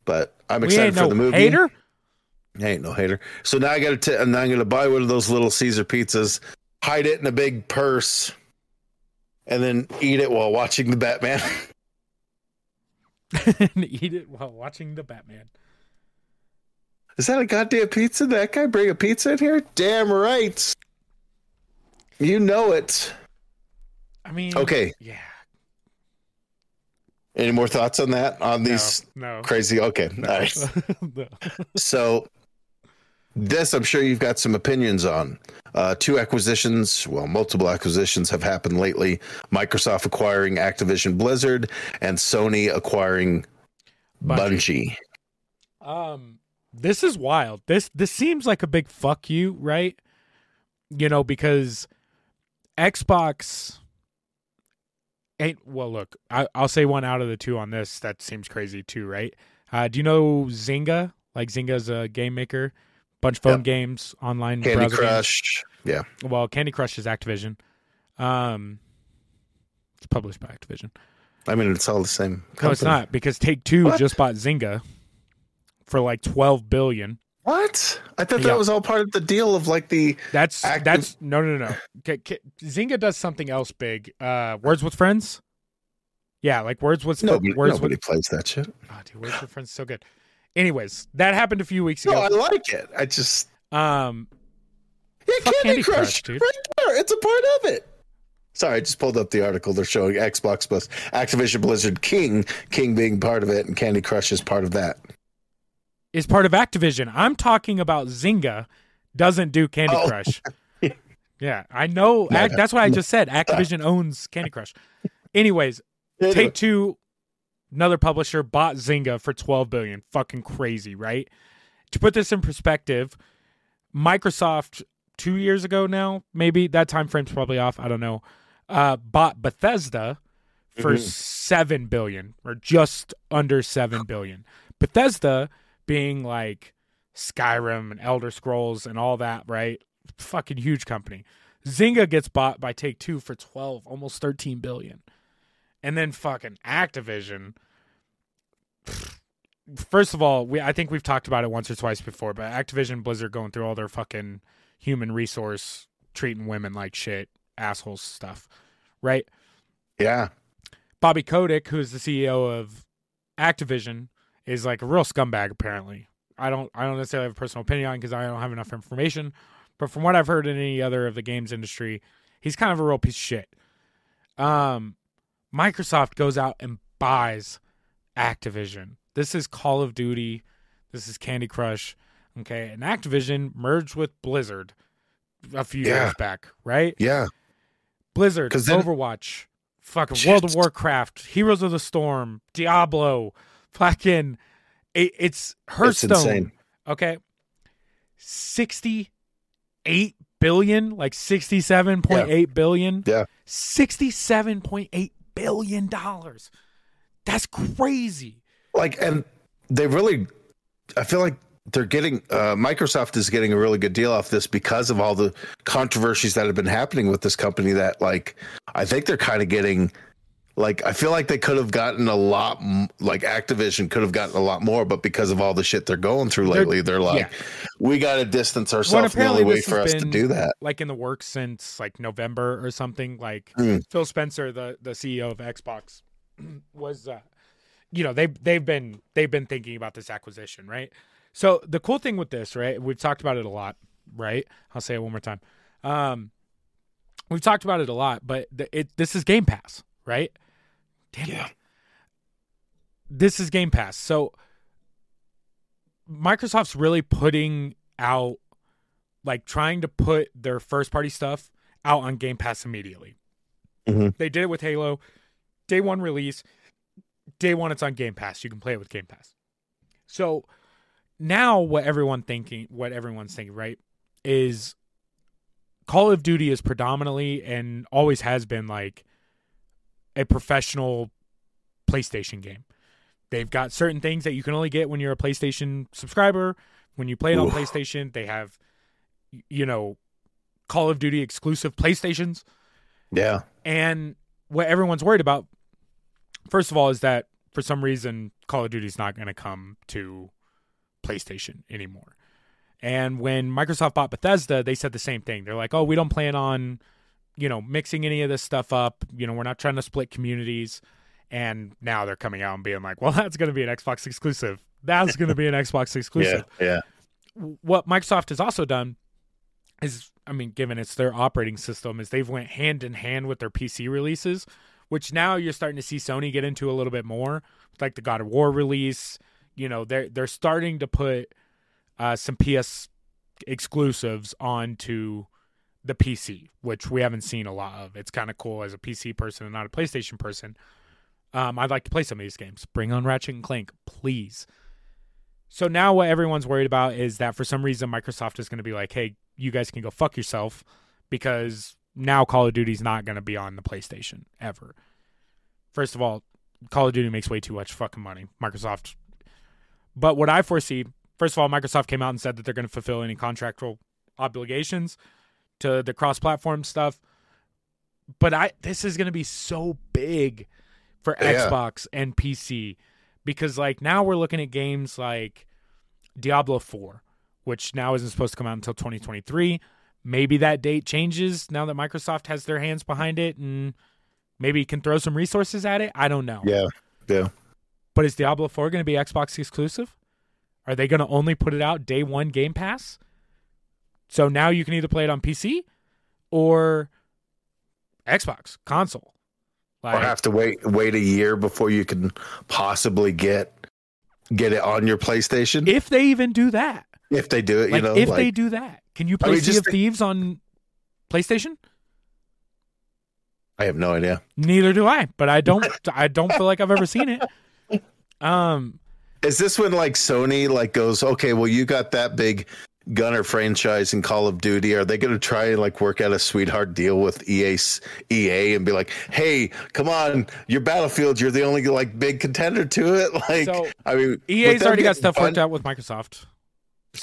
But I'm excited for no the movie. hater. I ain't no hater. So now I got to, and I'm going to buy one of those little Caesar pizzas, hide it in a big purse, and then eat it while watching the Batman. and <laughs> <laughs> eat it while watching the Batman. Is that a goddamn pizza? That guy bring a pizza in here? Damn right. You know it. I mean, Okay. yeah. Any more thoughts on that? On these no, no. crazy? Okay. no. All right. <laughs> No. So this I'm sure you've got some opinions on. Uh, two acquisitions, well, multiple acquisitions have happened lately. Microsoft acquiring Activision Blizzard and Sony acquiring Bungie. Bungie. Um, this is wild. This this seems like a big fuck you, right? You know, because Xbox ain't well. Look, I, I'll say one out of the two on this. That seems crazy too, right? Uh, do you know Zynga? Like Zynga's a game maker, bunch of phone Yep. games, online Candy browser games. Crush. Yeah. Well, Candy Crush is Activision. Um, it's published by Activision. I mean, it's all the same. No, it's not because Take Two What? just bought Zynga for like twelve billion. What? I thought Yeah. that was all part of the deal of like the. That's Active- that's no no no no. K- Zynga does something else big. Uh, Words with Friends. Yeah, like Words with Nobody, Words nobody with. plays that shit. Oh, dude, Words with Friends is so good. Anyways, that happened a few weeks No, ago. I like it. I just. Um, Yeah, Candy, Candy Crush, Crush, dude. right there. It's a part of it. Sorry, I just pulled up the article. They're showing Xbox plus Activision Blizzard King, King being part of it, and Candy Crush is part of that. Is part of Activision. I'm talking about Zynga doesn't do Candy Oh. Crush. <laughs> yeah, I know. No, Ac- that's what I just said. Activision owns Candy Crush. Anyways, Take Two, another publisher, bought Zynga for 12 billion. Fucking crazy, right? To put this in perspective, Microsoft two years ago now, maybe that time frame's probably off. I don't know. Uh, bought Bethesda for Mhm. seven billion or just under seven billion. Bethesda being like Skyrim and Elder Scrolls and all that, right? Fucking huge company. Zynga gets bought by Take Two for 12, almost 13 billion. And then fucking Activision. First of all, we I think we've talked about it once or twice before, but Activision Blizzard going through all their fucking human resource treating women like shit, assholes stuff. Right? Yeah. Bobby Kotick, who's the CEO of Activision, is like a real scumbag. Apparently, I don't I don't necessarily have a personal opinion on because I don't have enough information. But from what I've heard in any other of the games industry, he's kind of a real piece of shit. Um, Microsoft goes out and buys Activision. This is Call of Duty. This is Candy Crush. Okay, and Activision merged with Blizzard a few Yeah. years back, right? Yeah. Blizzard, then- Overwatch, fucking World of Warcraft, Heroes of the Storm, Diablo, fucking it, it's It's Hearthstone. insane. Okay. 68 billion, like 67.8 billion. Yeah. 67.8 billion dollars. That's crazy. Like, and they really, I feel like they're getting, uh, Microsoft is getting a really good deal off this because of all the controversies that have been happening with this company. That, like, I think they're kind of getting, like, I feel like they could have gotten a lot, like, Activision could have gotten a lot more, but because of all the shit they're going through They're- lately, they're like, we got to distance ourselves. and the only way for us to do that. Like in the works since like November or something. Like Mm. Phil Spencer, the the CEO of Xbox, <clears throat> was uh you know, they they've been they've been thinking about this acquisition, right? So the cool thing with this, right? We've talked about it a lot, right? I'll say it one more time. Um we've talked about it a lot, but the, it this is Game Pass, right? Damn Yeah. it. This is Game Pass. So Microsoft's really putting out like trying to put their first party stuff out on Game Pass immediately. Mhm. They did it with Halo. Day one release. Day one, it's on Game Pass. You can play it with Game Pass. So now what everyone thinking what everyone's thinking, right, is Call of Duty is predominantly and always has been like a professional PlayStation game. They've got certain things that you can only get when you're a PlayStation subscriber. When you play it on Oof. PlayStation, they have you know Call of Duty exclusive PlayStations. Yeah. And what everyone's worried about, first of all, is that for some reason Call of Duty is not going to come to PlayStation anymore. And when Microsoft bought Bethesda, they said the same thing. They're like, "Oh, we don't plan on, you know, mixing any of this stuff up. You know, we're not trying to split communities." And now they're coming out and being like, "Well, <laughs> that's going to be an Xbox exclusive. That's going to be an <laughs> Xbox exclusive." Yeah. Yeah. what Microsoft has also done is, I mean, given it's their operating system, is they've went hand in hand with their PC releases, which now you're starting to see Sony get into a little bit more, like the God of War release. You know, they're they're starting to put uh, some PS exclusives onto the PC, which we haven't seen a lot of. It's kind of cool as a PC person and not a PlayStation person. Um, I'd like to play some of these games. Bring on Ratchet and Clank, please. So now what everyone's worried about is that for some reason Microsoft is going to be like, "Hey, you guys can go fuck yourself," because now Call of Duty's not going to be on the PlayStation ever. First of all, Call of Duty makes way too much fucking money. Microsoft. But what I foresee, first of all, Microsoft came out and said that they're going to fulfill any contractual obligations to the cross-platform stuff. But I this is going to be so big for Yeah. Xbox and PC because like now we're looking at games like Diablo 4, which now isn't supposed to come out until 2023. Maybe that date changes now that Microsoft has their hands behind it and maybe can throw some resources at it. I don't know. Yeah. Yeah. But is Diablo 4 going to be Xbox exclusive? Are they going to only put it out day one Game Pass? So now you can either play it on PC or Xbox console. Or Like, have to wait wait a year before you can possibly get get it on your PlayStation. if they even do that, if they do it, like you know, if like, they do that, can you I play mean, Sea of think- Thieves on PlayStation? I have no idea. Neither do I, but I don't. I don't feel like I've ever seen it. Um, Is this when like Sony like goes, okay, well you got that big Gunner franchise in Call of Duty. Are they going to try and like work out a sweetheart deal with EA EA and be like, hey, come on, your Battlefield, you're the only like big contender to it. <laughs> Like, So, I mean, EA's already got stuff worked out with Microsoft.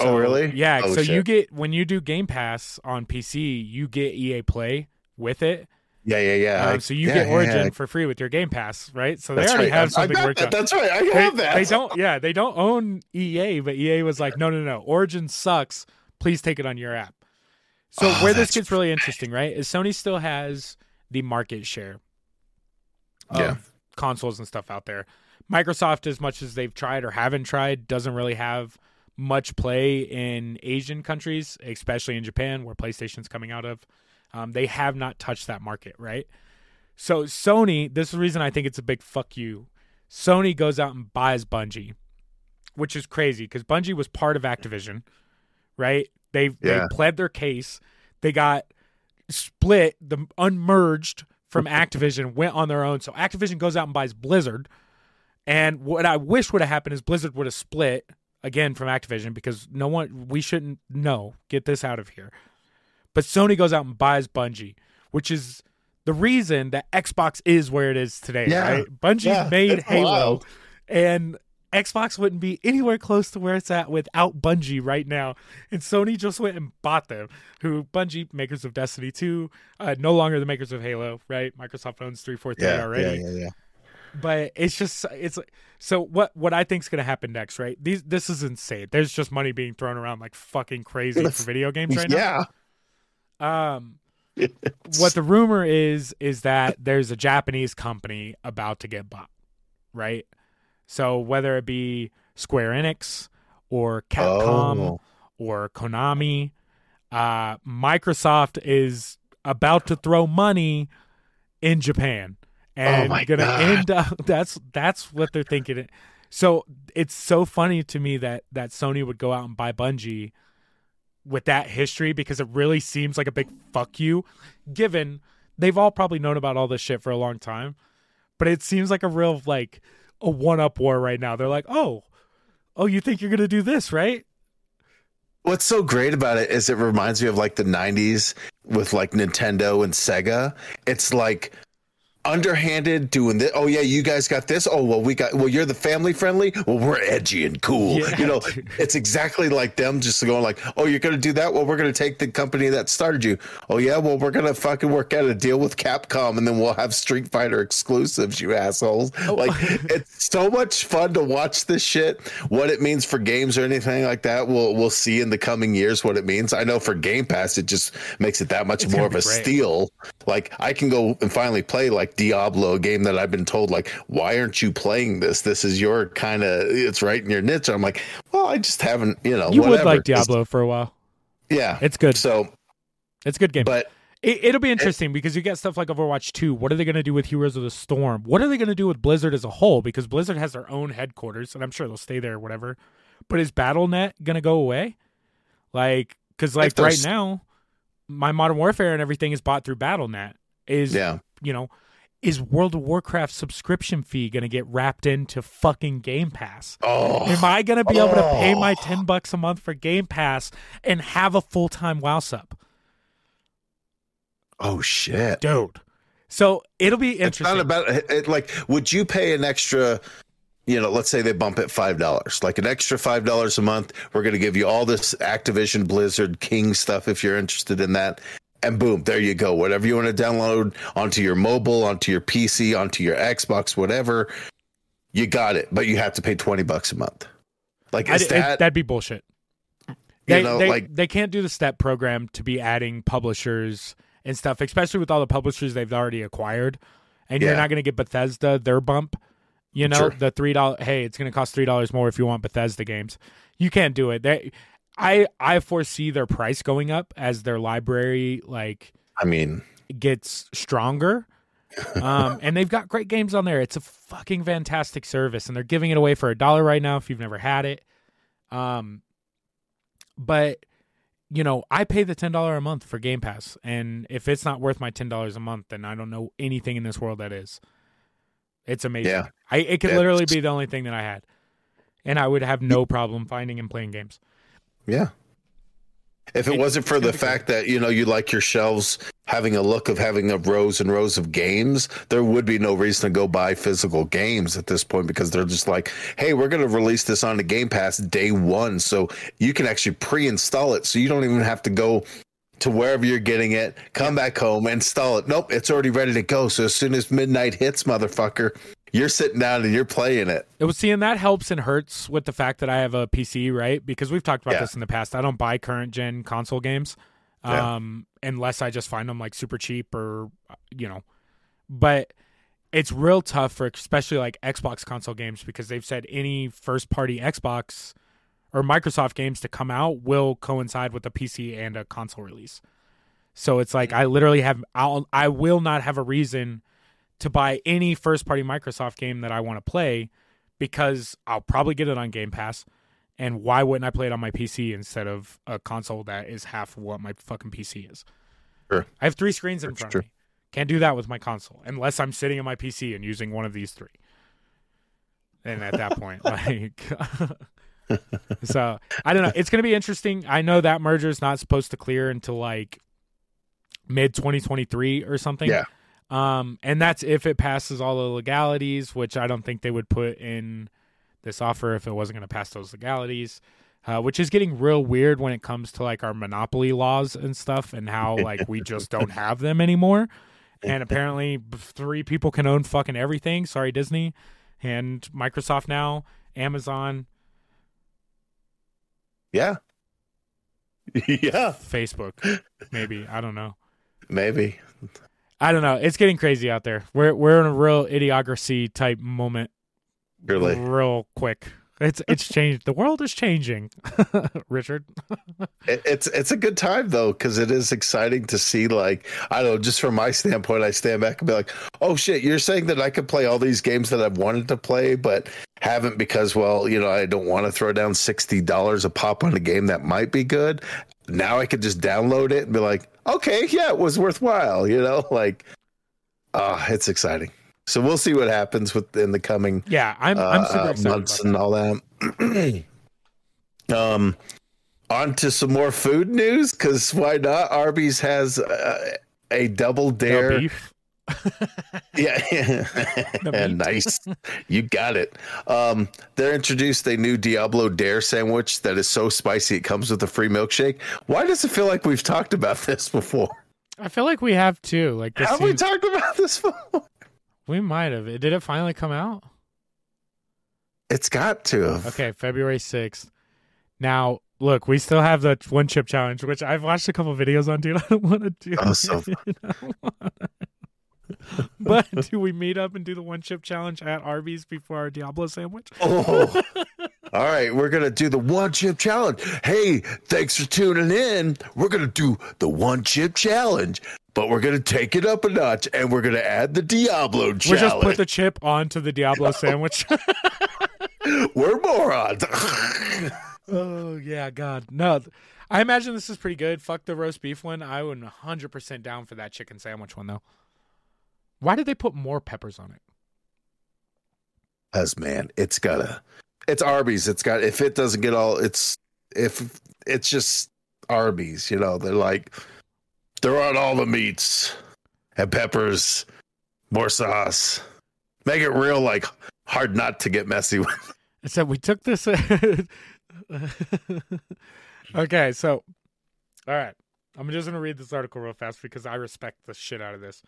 Oh, really? Yeah. Oh, so you get when you do Game Pass on PC, you get EA Play with it. Yeah, yeah, yeah. Um, so you yeah, get Origin yeah. for free with your Game Pass, right? So they already right. have something worked that. That's right. I They, have that. they don't. Yeah, they don't own EA, but EA was like, no, no, no. Origin sucks. Please take it on your app. So Oh, where this gets really interesting, right? Is Sony still has the market share of Yeah. consoles and stuff out there. Microsoft, as much as they've tried or haven't tried, doesn't really have much play in Asian countries, especially in Japan, where PlayStation's coming out of. Um, they have not touched that market, right? So Sony, this is the reason I think it's a big fuck you. Sony goes out and buys Bungie, which is crazy because Bungie was part of Activision, right? They Yeah. they pled their case. They got split, the unmerged from <laughs> Activision, went on their own. So Activision goes out and buys Blizzard. And what I wish would have happened is Blizzard would have split again from Activision because no one we shouldn't know. Get this out of here. But Sony goes out and buys Bungie, which is the reason that Xbox is where it is today, Yeah. right? Bungie Yeah, made Halo wild. and Xbox wouldn't be anywhere close to where it's at without Bungie right now. And Sony just went and bought them. Who Bungie, makers of Destiny 2, uh, no longer the makers of Halo, right? Microsoft owns 343 Yeah, already yeah, yeah, yeah. but it's just it's so what what I think's gonna happen next, right? These this is insane. There's just money being thrown around like fucking crazy for video games right yeah. now. Um, <laughs> what the rumor is is that there's a Japanese company about to get bought, right? So whether it be Square Enix or Capcom Oh. or Konami, uh, Microsoft is about to throw money in Japan and Oh gonna God. end up. <laughs> That's that's what they're thinking. So it's so funny to me that that Sony would go out and buy Bungie with that history because it really seems like a big fuck you, given they've all probably known about all this shit for a long time. But it seems like a real like a one up war right now. They're like, oh, oh, you think you're gonna do this, right? What's so great about it is it reminds me of like the 90s with like Nintendo and Sega. It's like underhanded doing this. Oh yeah, you guys got this. Oh well, we got. Well, you're the family friendly. Well, we're edgy and cool. Yeah, you know, dude. it's exactly like them just going like, oh, you're gonna do that. Well, we're gonna take the company that started you. Oh yeah, well, we're gonna fucking work out a deal with Capcom, and then we'll have Street Fighter exclusives. You assholes. Oh. Like it's so much fun to watch this shit. What it means for games or anything like that, we'll we'll see in the coming years what it means. I know for Game Pass, it just makes it that much It's more of a great. steal. Like I can go and finally play like Diablo, game that I've been told like, why aren't you playing this? This is your kind of it's right in your niche. I'm like, well, I just haven't, you know, You would like Diablo for a while. yeah. It's good. So, It's a good game. but It, it'll be interesting because you get stuff like Overwatch 2. What are they going to do with Heroes of the Storm? What are they going to do with Blizzard as a whole? Because Blizzard has their own headquarters, and I'm sure they'll stay there or whatever. But is BattleNet going to go away? Like, because like right now, my Modern Warfare and everything is bought through BattleNet. Is yeah, you know, is World of Warcraft subscription fee going to get wrapped into fucking Game Pass? oh, Am I going to be able to pay Oh. my 10 bucks a month for Game Pass and have a full time WoW sub? oh shit. Dude. So it'll be interesting. It's not about it, like, would you pay an extra? You know, let's say they bump it five dollars, like an extra five dollars a month. We're going to give you all this Activision, Blizzard, King stuff if you're interested in that. And boom, there you go. Whatever you want to download onto your mobile, onto your PC, onto your Xbox, whatever, you got it. But you have to pay twenty bucks a month. Like, is it- that that'd be bullshit. They, know, they, like- they can't do the step program to be adding publishers and stuff, especially with all the publishers they've already acquired. And you're not going to get Bethesda their bump. You know, Sure. the three dollar. Hey, it's going to cost three dollars more if you want Bethesda games. You can't do it. They, I I foresee their price going up as their library like I mean, gets stronger. Um, and they've got great games on there. It's a fucking fantastic service, and they're giving it away for a dollar right now if you've never had it. Um, but you know, I pay the ten dollar a month for Game Pass, and if it's not worth my ten dollars a month, then I don't know anything in this world that is. It's amazing. Yeah. I it could Yeah, literally be the only thing that I had, and I would have no problem finding and playing games. Yeah. If it It- wasn't for the fact that, you know, you like your shelves having a look of having a rows and rows of games, there would be no reason to go buy physical games at this point because they're just like, hey, we're going to release this on the Game Pass day one. So you can actually pre install it. So you don't even have to go to wherever you're getting it, come back home, install it. Nope, it's already ready to go. So as soon as midnight hits, motherfucker, you're sitting down and you're playing it. It was seeing that helps and hurts with the fact that I have a PC, right? Because we've talked about Yeah. this in the past. I don't buy current gen console games, Yeah. um, unless I just find them like super cheap or you know. But it's real tough for especially like Xbox console games because they've said any first party Xbox or Microsoft games to come out will coincide with a PC and a console release. So it's like I literally have I'll I will not have a reason to buy any first party Microsoft game that I want to play because I'll probably get it on Game Pass. And why wouldn't I play it on my PC instead of a console that is half what my fucking PC is? Sure. I have three screens in That's front true. of me. Can't do that with my console unless I'm sitting on my PC and using one of these three. And at that point, <laughs> like, <laughs> so I don't know. It's going to be interesting. I know that merger is not supposed to clear until like mid 2023 or something. Yeah. Um, and that's if it passes all the legalities, which I don't think they would put in this offer if it wasn't going to pass those legalities. Uh, which is getting real weird when it comes to like our monopoly laws and stuff, and how like we just don't <laughs> have them anymore. And <laughs> apparently, three people can own fucking everything. Sorry, Disney and Microsoft now, Amazon, Yeah. <laughs> yeah. Facebook, maybe. I don't know. Maybe. I don't know. It's getting crazy out there. We're we're in a real idiocracy type moment, Really. real quick. It's it's changed. The world is changing, <laughs> Richard. <laughs> It, it's it's a good time though because it is exciting to see. Like I don't know, just from my standpoint, I stand back and be like, "Oh shit, you're saying that I could play all these games that I've wanted to play, but haven't because, well, you know, I don't want to throw down sixty dollars a pop on a game that might be good. Now I could just download it and be like, okay, yeah, it was worthwhile. You know, like, ah, it's exciting. So we'll see what happens with in the coming Yeah, I'm I'm super uh, months and all that. <clears throat> um, on to some more food news because why not? Arby's has uh, a double No dare. beef. <laughs> Yeah, <laughs> meat. nice. You got it. Um, they introduced a new Diablo Dare sandwich that is so spicy it comes with a free milkshake. Why does it feel like we've talked about <laughs> this before? I feel like we have too. Like this Have we talked about this before? We might have. Did it finally come out? It's got to have. Okay, February 6th. Now, look, we still have the one chip challenge, which I've watched a couple videos on, dude. <laughs> I don't want to do Oh, so- it. I don't wanna. but do we meet up and do the one chip challenge at Arby's before our Diablo sandwich? Oh. <laughs> All right, we're gonna do the one chip challenge. Hey, thanks for tuning in. We're gonna do the one chip challenge, but we're gonna take it up a notch and we're gonna add the Diablo challenge. We'll just put the chip onto the Diablo <laughs> sandwich. <laughs> we're morons. <laughs> oh, yeah, God. No, I imagine this is pretty good. Fuck the roast beef one. I would 100% down for that chicken sandwich one, though. Why did they put more peppers on it? As man, it's gotta. It's Arby's. It's got. If it doesn't get all, it's if it's just Arby's. You know, they're like they're on all the meats and peppers, more sauce. Make it real, like hard not to get messy with. <laughs> It said we took this. <laughs> okay, so all right, I'm just gonna read this article real fast because I respect the shit out of this.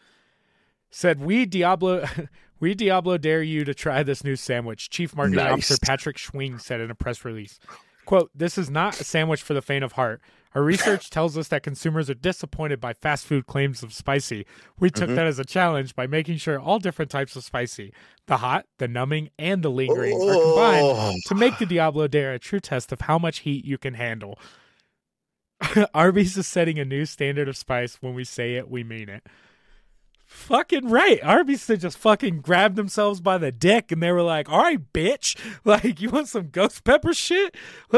Said we Diablo, <laughs> we Diablo dare you to try this new sandwich. Chief Marketing Nice. Officer Patrick Schwing said in a press release. "Quote: This is not a sandwich for the faint of heart. Our research <laughs> tells us that consumers are disappointed by fast food claims of spicy. We took mm-hmm. that as a challenge by making sure all different types of spicy, the hot, the numbing, and the lingering, are combined Oh. to make the Diablo Dare a true test of how much heat you can handle. <laughs> Arby's is setting a new standard of spice. When we say it, we mean it. Fucking right. Arby's just fucking grabbed themselves by the dick and they were like, all right, bitch. <laughs> Like, you want some ghost pepper shit? <laughs>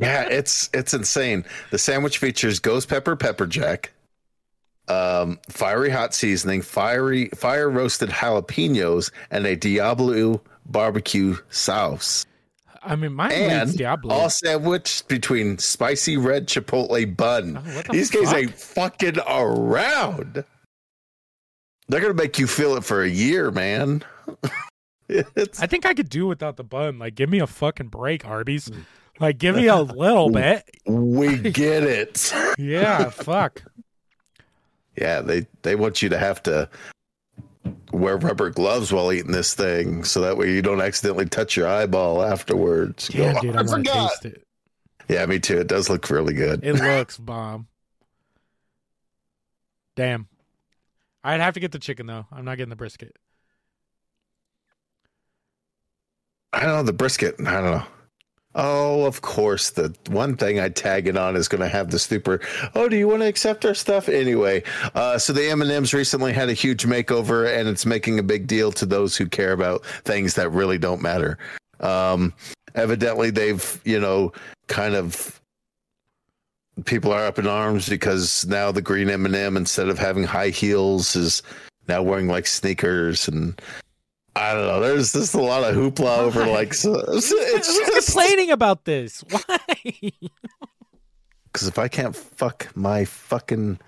Yeah, it's it's insane. The sandwich features ghost pepper, pepper jack, um, fiery hot seasoning, fiery fire roasted jalapenos, and a Diablo barbecue sauce. I mean, mine And Diablo. all sandwiched between spicy red chipotle bun. Oh, the These guys ain't fucking around. They're gonna make you feel it for a year, man. <laughs> I think I could do without the bun. Like, give me a fucking break, Arby's. Mm. Like, give me a little <laughs> bit. we <laughs> get it. Yeah, fuck. Yeah, they they want you to have to wear rubber gloves while eating this thing, so that way you don't accidentally touch your eyeball afterwards. Go, Yeah, "Oh, dude, I I forgot. taste it. Yeah, me too. It does look really good. It looks bomb. Damn. I'd have to get the chicken though. I'm not getting the brisket. I don't know the brisket. I don't know. Oh, of course. The one thing I tag it on is going to have the super. Oh, do you want to accept our stuff anyway? Uh, so the M and M's recently had a huge makeover, and it's making a big deal to those who care about things that really don't matter. Um, evidently, they've you know kind of people are up in arms because now the green M and m instead of having high heels is now wearing like sneakers and. I don't know. There's just a lot of hoopla over like so, it's <laughs> Who's just complaining about this? <laughs> Why? because if I can't fuck my fucking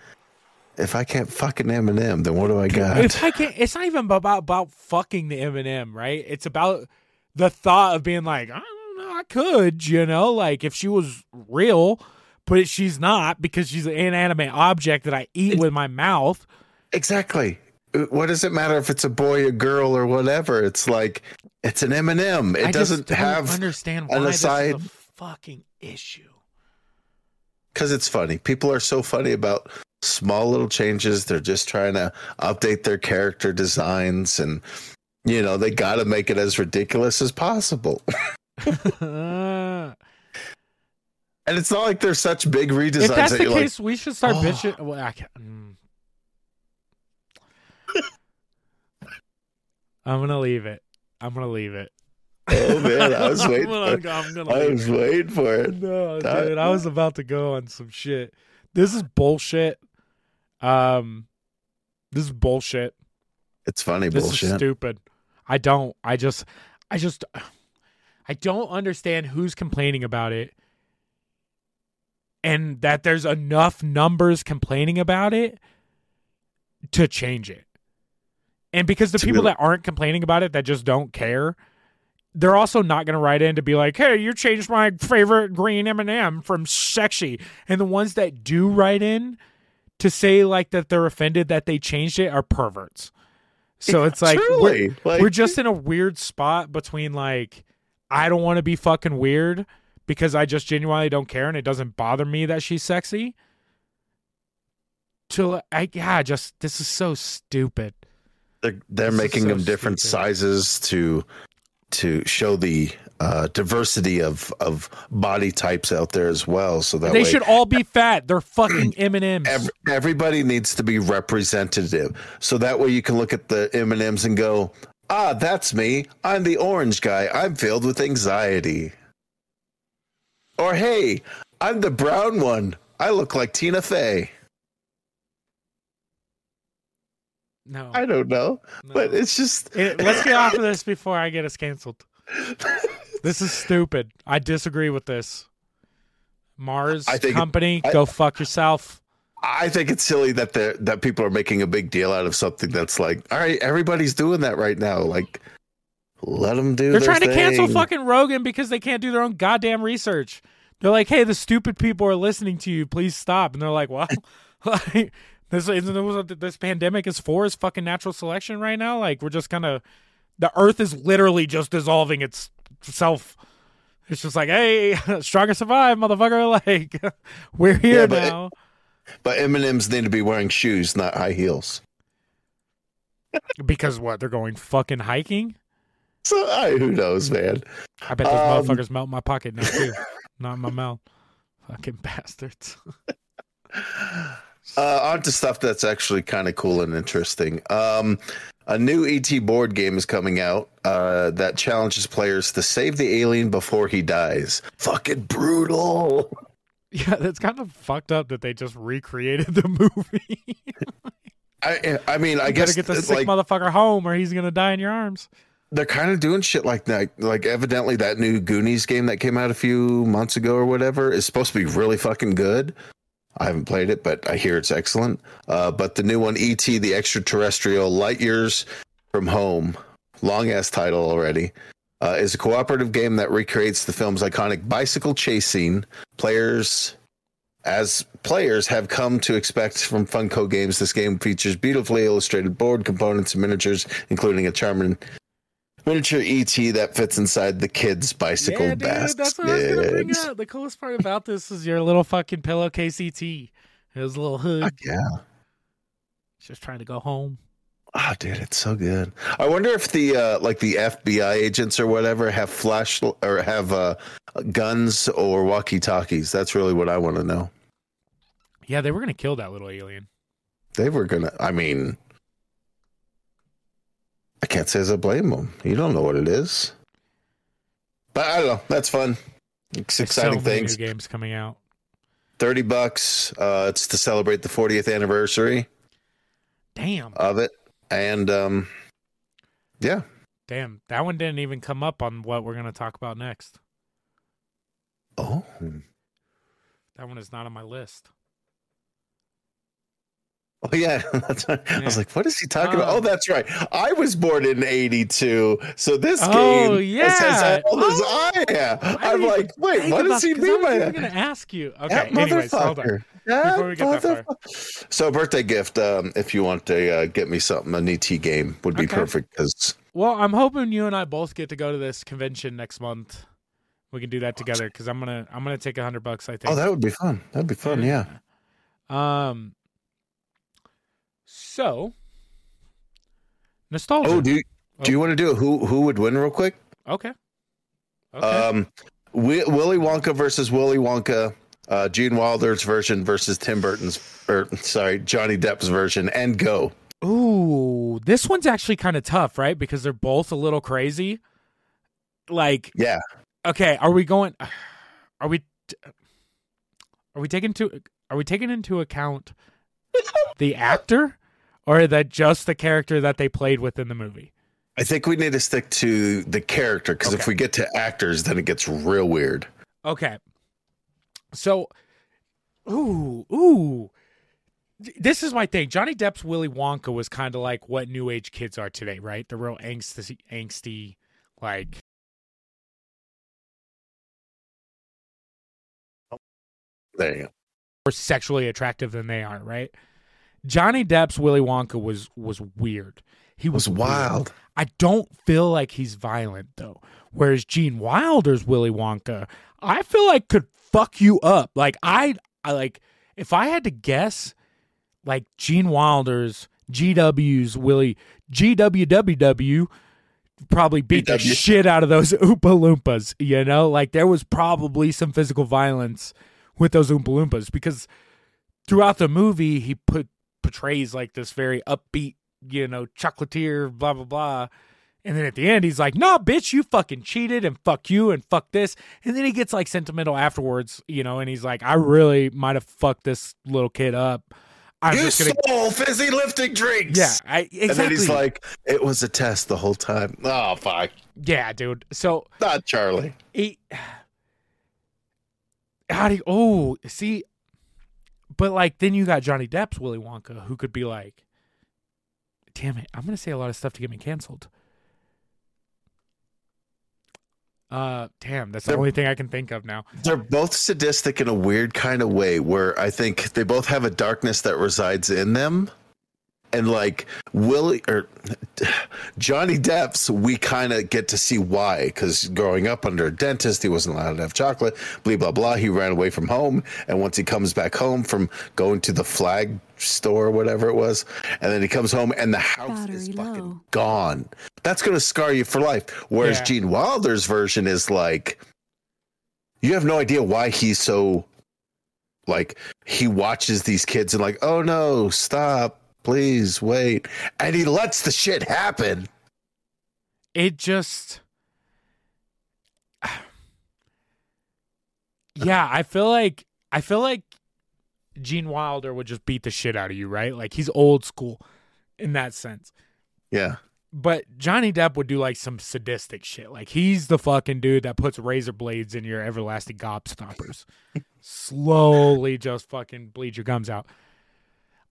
if I can't fucking M and M, then what do I got? if I can't, it's not even about about fucking the M and M, right? It's about the thought of being like, I don't know, I could, you know, like if she was real, but she's not because she's an inanimate object that I eat with my mouth. exactly. What does it matter if it's a boy, a girl, or whatever? It's like it's an M and M. It I doesn't have understand an why this aside- is a fucking issue. because it's funny. People are so funny about small little changes. They're just trying to update their character designs, and you know they got to make it as ridiculous as possible. <laughs> <laughs> And it's not like they're such big redesigns if that's that the you're like, case, we should start Oh. bitching. Well, I can't, mm. I'm gonna leave it. I'm gonna leave it. "Oh man, I was <laughs> I'm waiting gonna, for, I'm gonna I was it. waiting for it." No, That- dude, I was about to go on some shit. This is bullshit. Um, this is bullshit. It's funny This bullshit. is stupid. I don't. I just. I just. I don't understand who's complaining about it and that there's enough numbers complaining about it to change it. And because the people really- that aren't complaining about it that just don't care, they're also not going to write in to be like, "Hey, you changed my favorite green M&M from sexy." And the ones that do write in to say like that they're offended that they changed it are perverts. So it's like we're, like- we're just in a weird spot between like I don't want to be fucking weird because I just genuinely don't care and it doesn't bother me that she's sexy. To I yeah, just this is so stupid. They're they're This making so them different stupid. sizes to to show the uh, diversity of of body types out there as well. So that they way should all be fat. They're fucking <clears throat> M and M's. everybody needs to be representative. So that way you can look at the M and M's and go, ah, that's me. I'm the orange guy. I'm filled with anxiety. Or hey, I'm the brown one. I look like Tina Fey. No, I don't know, no. but it's just It- let's get off of this before I get us canceled. <laughs> This is stupid. I disagree with this. Mars I think- company, I- go fuck yourself. I think it's silly that that people are making a big deal out of something that's like, all right, everybody's doing that right now. Like, let them do. They're trying to cancel fucking Rogan because they can't do their own goddamn research. They're like, "Hey, the stupid people are listening to you. Please stop." And they're like, "Well, <laughs> like, this isn't this pandemic is for? Is fucking natural selection right now? Like, we're just kind of the Earth is literally just dissolving itself. It's just like, hey, <laughs> stronger survive, motherfucker. <laughs> Like, we're here Yeah, but it- now But M and M's need to be wearing shoes, not high heels. because what? They're going fucking hiking. <laughs> So I, who knows, man. I bet those Um, motherfuckers melt my pocket now too, not in my mouth. Fucking bastards. <laughs> Uh, on to stuff that's actually kind of cool and interesting. Um, a new ET board game is coming out uh, that challenges players to save the alien before he dies. Fucking brutal. <laughs> Yeah, that's kind of fucked up that they just recreated the movie. I I mean, I you guess gotta get the it's sick like motherfucker home, or he's gonna die in your arms. They're kind of doing shit like that. Like evidently that new Goonies game that came out a few months ago or whatever is supposed to be really fucking good. I haven't played it, but I hear it's excellent. Uh, but the new one, ET, the extraterrestrial light years from home, long ass title already, uh, is a cooperative game that recreates the film's iconic bicycle chase scene. Players, as players, have come to expect from Funko Games. This game features beautifully illustrated board components and miniatures, including a charming miniature ET that fits inside the kids' bicycle yeah, dude, basket. that's what I was gonna bring up. The coolest part about this is your little fucking pillowcase ET. His little hood. Fuck yeah. He's just trying to go home. Oh, dude, it's so good. I wonder if the uh, like the FBI agents or whatever have flash or have uh, guns or walkie talkies. That's really what I want to know. Yeah, they were gonna kill that little alien. They were gonna. I mean, I can't say as I blame them. You don't know what it is, but I don't know. That's fun. It's There's exciting so things. new games coming out. Thirty bucks. Uh, it's to celebrate the 40th anniversary Damn, of it, and um, yeah, damn, that one didn't even come up on what we're gonna talk about next. oh, That one is not on my list. Oh yeah, <laughs> that's right. I was like, "What is he talking about?" Um, Oh, that's right. I was born in '82, so this Oh, game yeah. is as old as Oh, I am. I'm like, "Wait, what does he mean by that?" gonna ask you. Okay, That anyways, hold on. Before we get that far. So, birthday gift. Um, if you want to uh, get me something, an ET game would be Okay. perfect because Well, I'm hoping you and I both get to go to this convention next month. We can do that together because I'm gonna I'm gonna take a hundred bucks. I think. oh, that would be fun. That'd be fun. Yeah. Um. So. Nostalgia. Oh, do you, do you want to do a who who would win real quick? okay. Okay. Um, Wi- Willy Wonka versus Willy Wonka, uh, Gene Wilder's version versus Tim Burton's, or sorry, Johnny Depp's version, and go. Ooh, this one's actually kind of tough, right? Because they're both a little crazy. Like, Yeah, okay, are we going? Are we? Are we taking to? Are we taking into account <laughs> the actor, or that just the character that they played within the movie? I think we need to stick to the character because if we get to actors, then it gets real weird. Okay. So, ooh, ooh. This is my thing. Johnny Depp's Willy Wonka was kind of like what new age kids are today, right? The real angsty, angsty, like There you go. More sexually attractive than they are, right? Johnny Depp's Willy Wonka was was weird. He was was wild. I don't feel like he's violent though. Whereas Gene Wilder's Willy Wonka, I feel like could fuck you up. Like I, I like if I had to guess, like Gene Wilder's GW's Willy GWWW probably beat the shit out of those <laughs> Oompa Loompas. You know, like there was probably some physical violence with those Oompa Loompas because throughout the movie he put portrays like this very upbeat, you know, chocolatier, blah blah blah. And then at the end, he's like, nah, bitch, you fucking cheated, and fuck you, and fuck this." And then he gets like sentimental afterwards, you know, and he's like, "I really might have fucked this little kid up. I'm you just gonna, stole fizzy lifting drinks. yeah, I, exactly, And then he's like, "It was a test the whole time." Oh fuck, yeah, dude." So not Charlie. he, how do you, oh, see, but like then you got Johnny Depp's Willy Wonka, who could be like, "Damn it, I'm gonna say a lot of stuff to get me canceled." Uh, damn, that's the They're- only thing I can think of now. They're both sadistic in a weird kind of way, where I think they both have a darkness that resides in them. And like Willie or Johnny Depp's, we kind of get to see why. Because growing up under a dentist, he wasn't allowed to have chocolate. Blah blah blah. He ran away from home, and once he comes back home from going to the flag store or whatever it was, and then he comes home and the house is Battery fucking low. gone. That's gonna scar you for life. Whereas Yeah. Gene Wilder's version is like, you have no idea why he's so like he watches these kids and like oh no stop please wait. And he lets the shit happen. It just <sighs> yeah i feel like i feel like gene wilder would just beat the shit out of you right? Like he's old school in that sense. Yeah. But johnny depp would do like some sadistic shit. Like he's the fucking dude that puts razor blades in your everlasting gobstoppers. <laughs> Slowly just fucking bleed your gums out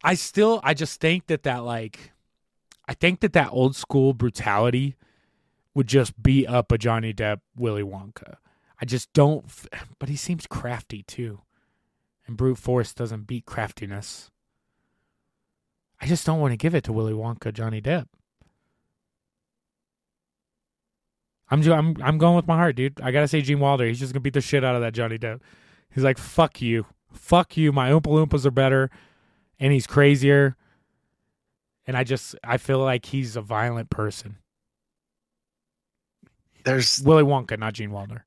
i still i just think that that like i think that that old school brutality would just beat up a Johnny Depp Willy Wonka. I just don't, but he seems crafty too. And brute force doesn't beat craftiness. I just don't want to give it to Willy Wonka, Johnny Depp. I'm I'm I'm going with my heart, dude. I gotta say Gene Wilder. He's just gonna beat the shit out of that Johnny Depp. He's like, fuck you, fuck you. My Oompa Loompas are better, and he's crazier. And I just I feel like he's a violent person. there's Willy Wonka, not Gene Wilder.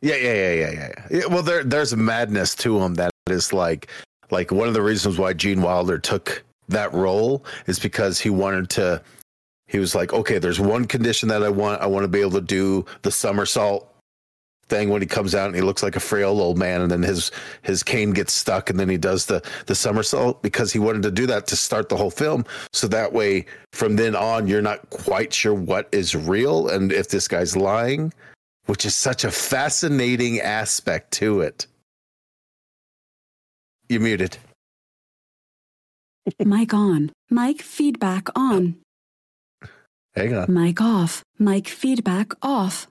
yeah yeah yeah yeah yeah, yeah. well there there's a madness to him that is like like one of the reasons why gene wilder took that role is because he wanted to he was like okay there's one condition that i want i want to be able to do the somersault thing when he comes out and he looks like a frail old man and then his his cane gets stuck and then he does the the somersault because he wanted to do that to start the whole film so that way from then on you're not quite sure what is real and if this guy's lying which is such a fascinating aspect to it you muted <laughs> Mic on. Mic feedback on. hang on Mic off. Mic feedback off.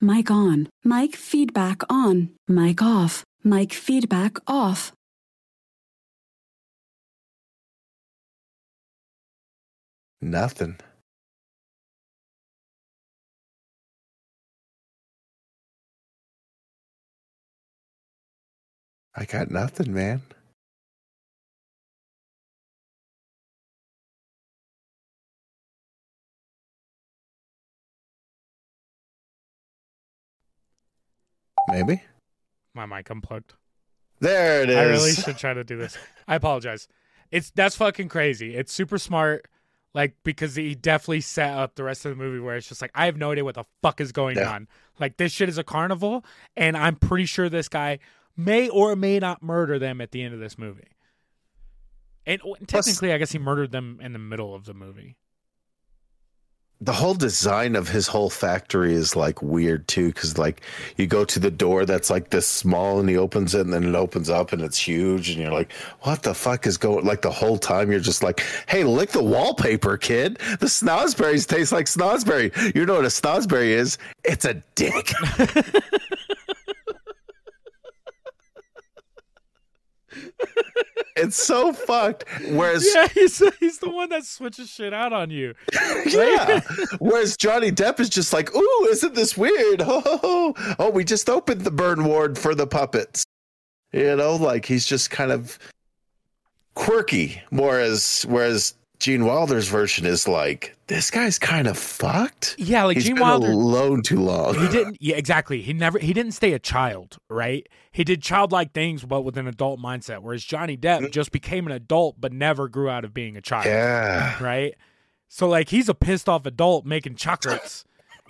Mic on. Mic feedback on. Mic off. Mic feedback off. nothing i got nothing man maybe My mic unplugged. there it is I really should try to do this. I apologize. It's that's fucking crazy. It's super smart, like because he definitely set up the rest of the movie where it's just like I have no idea what the fuck is going Yeah. on. Like this shit is a carnival, and I'm pretty sure this guy may or may not murder them at the end of this movie. And Plus- technically, I guess he murdered them in the middle of the movie. The whole design of his whole factory is like weird too because like you go to the door that's like this small and he opens it and then it opens up and it's huge and you're like what the fuck is going like the whole time you're just like hey lick the wallpaper kid. The snozzberries taste like snozzberry you know what a snozzberry is? It's a dick <laughs> it's so fucked whereas Yeah, he's he's the one that switches shit out on you. <laughs> yeah. Whereas Johnny Depp is just like, ooh, isn't this weird? <laughs> Oh, oh, we just opened the burn ward for the puppets. You know, like he's just kind of quirky. Whereas whereas Gene Wilder's version is like, this guy's kind of fucked. Yeah, like He's Gene Wilder. alone too long. he didn't yeah exactly he never he didn't stay a child right he did childlike things but with an adult mindset whereas johnny depp mm. just became an adult but never grew out of being a child Yeah. right so like he's a pissed off adult making chocolates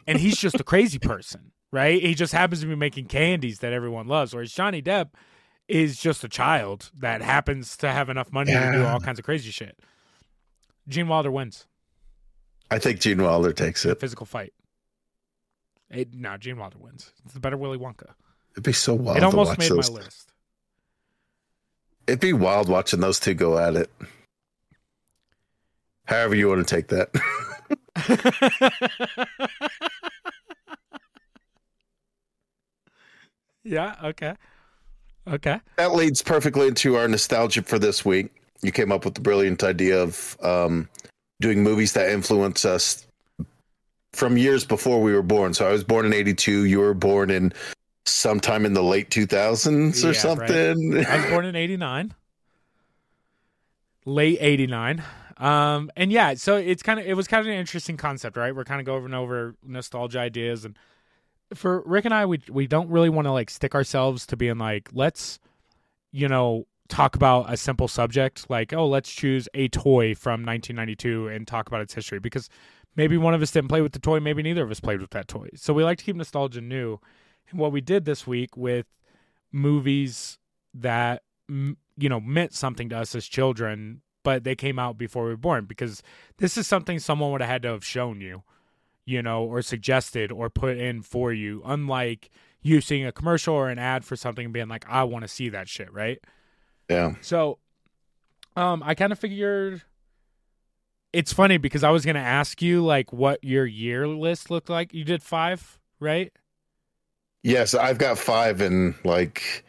and he's just a crazy person right he just happens to be making candies that everyone loves whereas johnny depp is just a child that happens to have enough money to do all kinds of crazy shit gene wilder wins I think Gene Wilder takes it. physical fight it, no, Gene Wilder wins. It's the better Willy Wonka. It'd be so wild it to almost watch made those. my list. It'd be wild watching those two go at it. However you want to take that. <laughs> yeah. Okay. Okay. that leads perfectly into our nostalgia for this week. You came up with the brilliant idea of um, doing movies that influence us from years before we were born. So I was born in '82. You were born in sometime in the late 2000s or Yeah, something. I was born <laughs> in '89, late '89. Um, and yeah, so it's kind of it was kind of an interesting concept, right? We're kind of going over nostalgia ideas, and for Rick and I, we we don't really want to like stick ourselves to being like, let's, you know, talk about a simple subject like, oh, let's choose a toy from 1992 and talk about its history because maybe one of us didn't play with the toy, maybe neither of us played with that toy. So we like to keep nostalgia new. And what we did this week with movies that you know meant something to us as children but they came out before we were born because this is something someone would have had to have shown you you know or suggested or put in for you unlike you seeing a commercial or an ad for something and being like i want to see that shit right? Yeah. so um i kind of figured it's funny because i was going to ask you like what your year list looked like. You did five right Yes, I've got five and like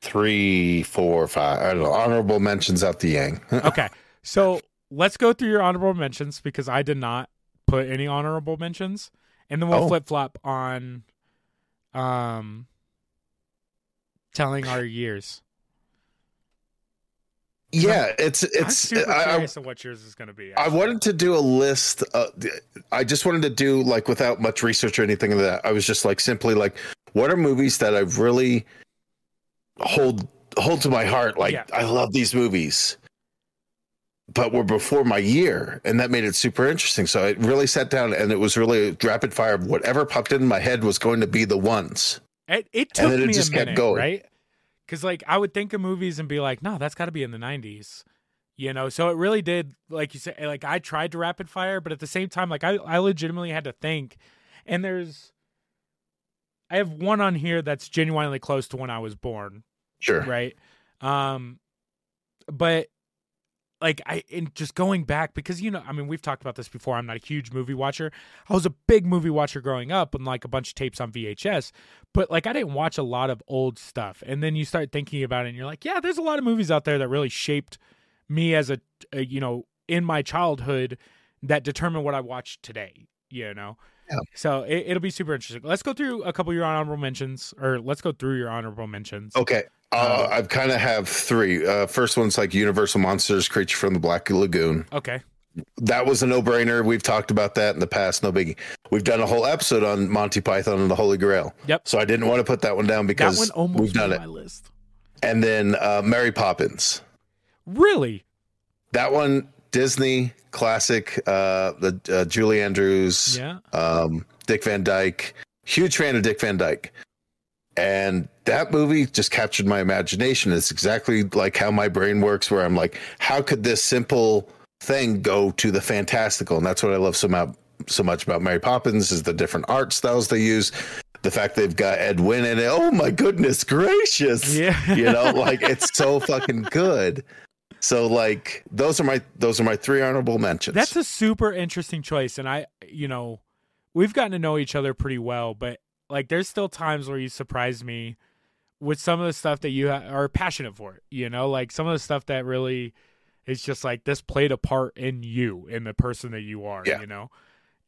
three, four, five. I don't know. Honorable mentions out the yang. <laughs> okay. So let's go through your honorable mentions because I did not put any honorable mentions, and then we'll Oh. flip flop on, um, telling our years. Yeah, it's I'm it's. super I, I, curious of what yours is going to be. I wanted to do a list. Uh, I just wanted to do like without much research or anything like that. I was just like simply like, what are movies that I really hold hold to my heart? Like Yeah. I love these movies, but were before my year, and that made it super interesting. So I really sat down, and it was really rapid fire. Of whatever popped in my head was going to be the ones. It, it And took then it me just a kept minute, going. right? Because like I would think of movies and be like, no, that's got to be in the '90s, you know. So it really did, like you said, like I tried to rapid fire, but at the same time, like I, I legitimately had to think. And there's, I have one on here that's genuinely close to when I was born, Sure. right? Um, but like I and just going back because you know I mean we've talked about this before. I'm not a huge movie watcher. I was a big movie watcher growing up and like a bunch of tapes on VHS, but like I didn't watch a lot of old stuff. And then you start thinking about it and you're like, yeah, there's a lot of movies out there that really shaped me as a, a you know in my childhood that determine what I watch today. You know. Yeah. So it, it'll be super interesting. Let's go through a couple of your honorable mentions, or let's go through your honorable mentions. Okay. Uh, I kind of have three. Uh, first one's like Universal Monsters, Creature from the Black Lagoon. Okay. That was a no-brainer. We've talked about that in the past. No biggie. We've done a whole episode on Monty Python and the Holy Grail. Yep. So I didn't want to put that one down because one we've done it. my list. And then uh, Mary Poppins. Really? That one, Disney classic. Uh, the uh, Julie Andrews, Yeah. um, Dick Van Dyke. Huge fan of Dick Van Dyke. And that movie just captured my imagination. It's exactly like how my brain works, where I'm like, how could this simple thing go to the fantastical? And that's what I love so about so much about Mary Poppins is the different art styles they use. The fact they've got Ed Wynn in it. Oh my goodness gracious. Yeah. You know, like it's so fucking good. So like those are my those are my three honorable mentions. That's a super interesting choice, and I, you know, we've gotten to know each other pretty well, but like, there's still times where you surprise me with some of the stuff that you ha- are passionate for. You know, like some of the stuff that really is just like this played a part in you, in the person that you are. Yeah. You know,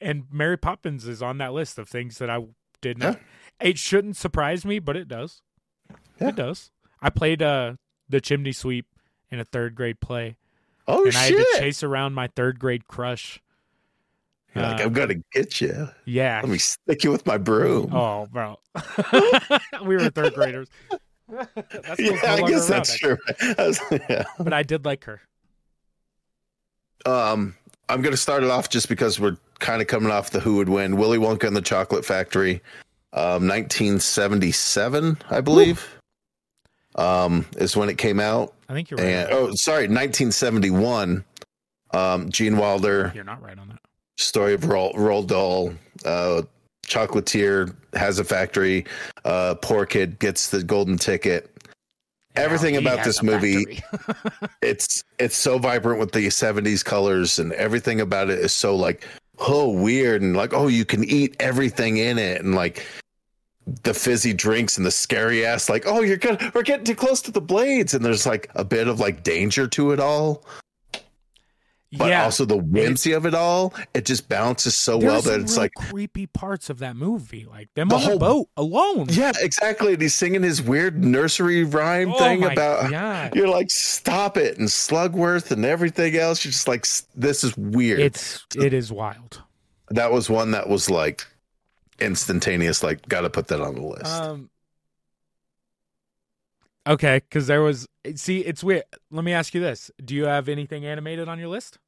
and Mary Poppins is on that list of things that I did not. It shouldn't surprise me, but it does. Yeah. It does. I played uh the chimney sweep in a third grade play, oh shit. and I had to chase around my third grade crush. You're like, uh, I'm gonna get you. Yeah. Let me stick you with my broom. Oh, bro. <laughs> we were third graders. <laughs> That's <laughs> yeah, I guess that's true. I was- yeah. But I did like her. Um, I'm going to start it off just because we're kind of coming off the Who Would Win. Willy Wonka and the Chocolate Factory, um, 1977, I believe, um, is when it came out. I think you're right. And oh, sorry, 1971. Um, Gene Wilder, You're not right on that. story of Roald, Roald Dahl, uh, chocolatier has a factory. Uh, poor kid gets the golden ticket. Everything about this movie <laughs> it's it's so vibrant with the 70s colors and everything about it is so like oh weird and like oh you can eat everything in it and like the fizzy drinks and the scary ass like oh you're gonna we're getting too close to the blades and there's like a bit of like danger to it all but yeah. also the whimsy of it all it just balances so There's well that it's real like creepy parts of that movie, like them The on the whole- boat alone. yeah exactly and he's singing his weird nursery rhyme Oh thing about God. <laughs> you're like stop it and slugworth and everything else you're just like this is weird It's it is wild. that was one that was like instantaneous like gotta put that on the list Um. Okay, because there was. See, it's weird. Let me ask you this: Do you have anything animated on your list?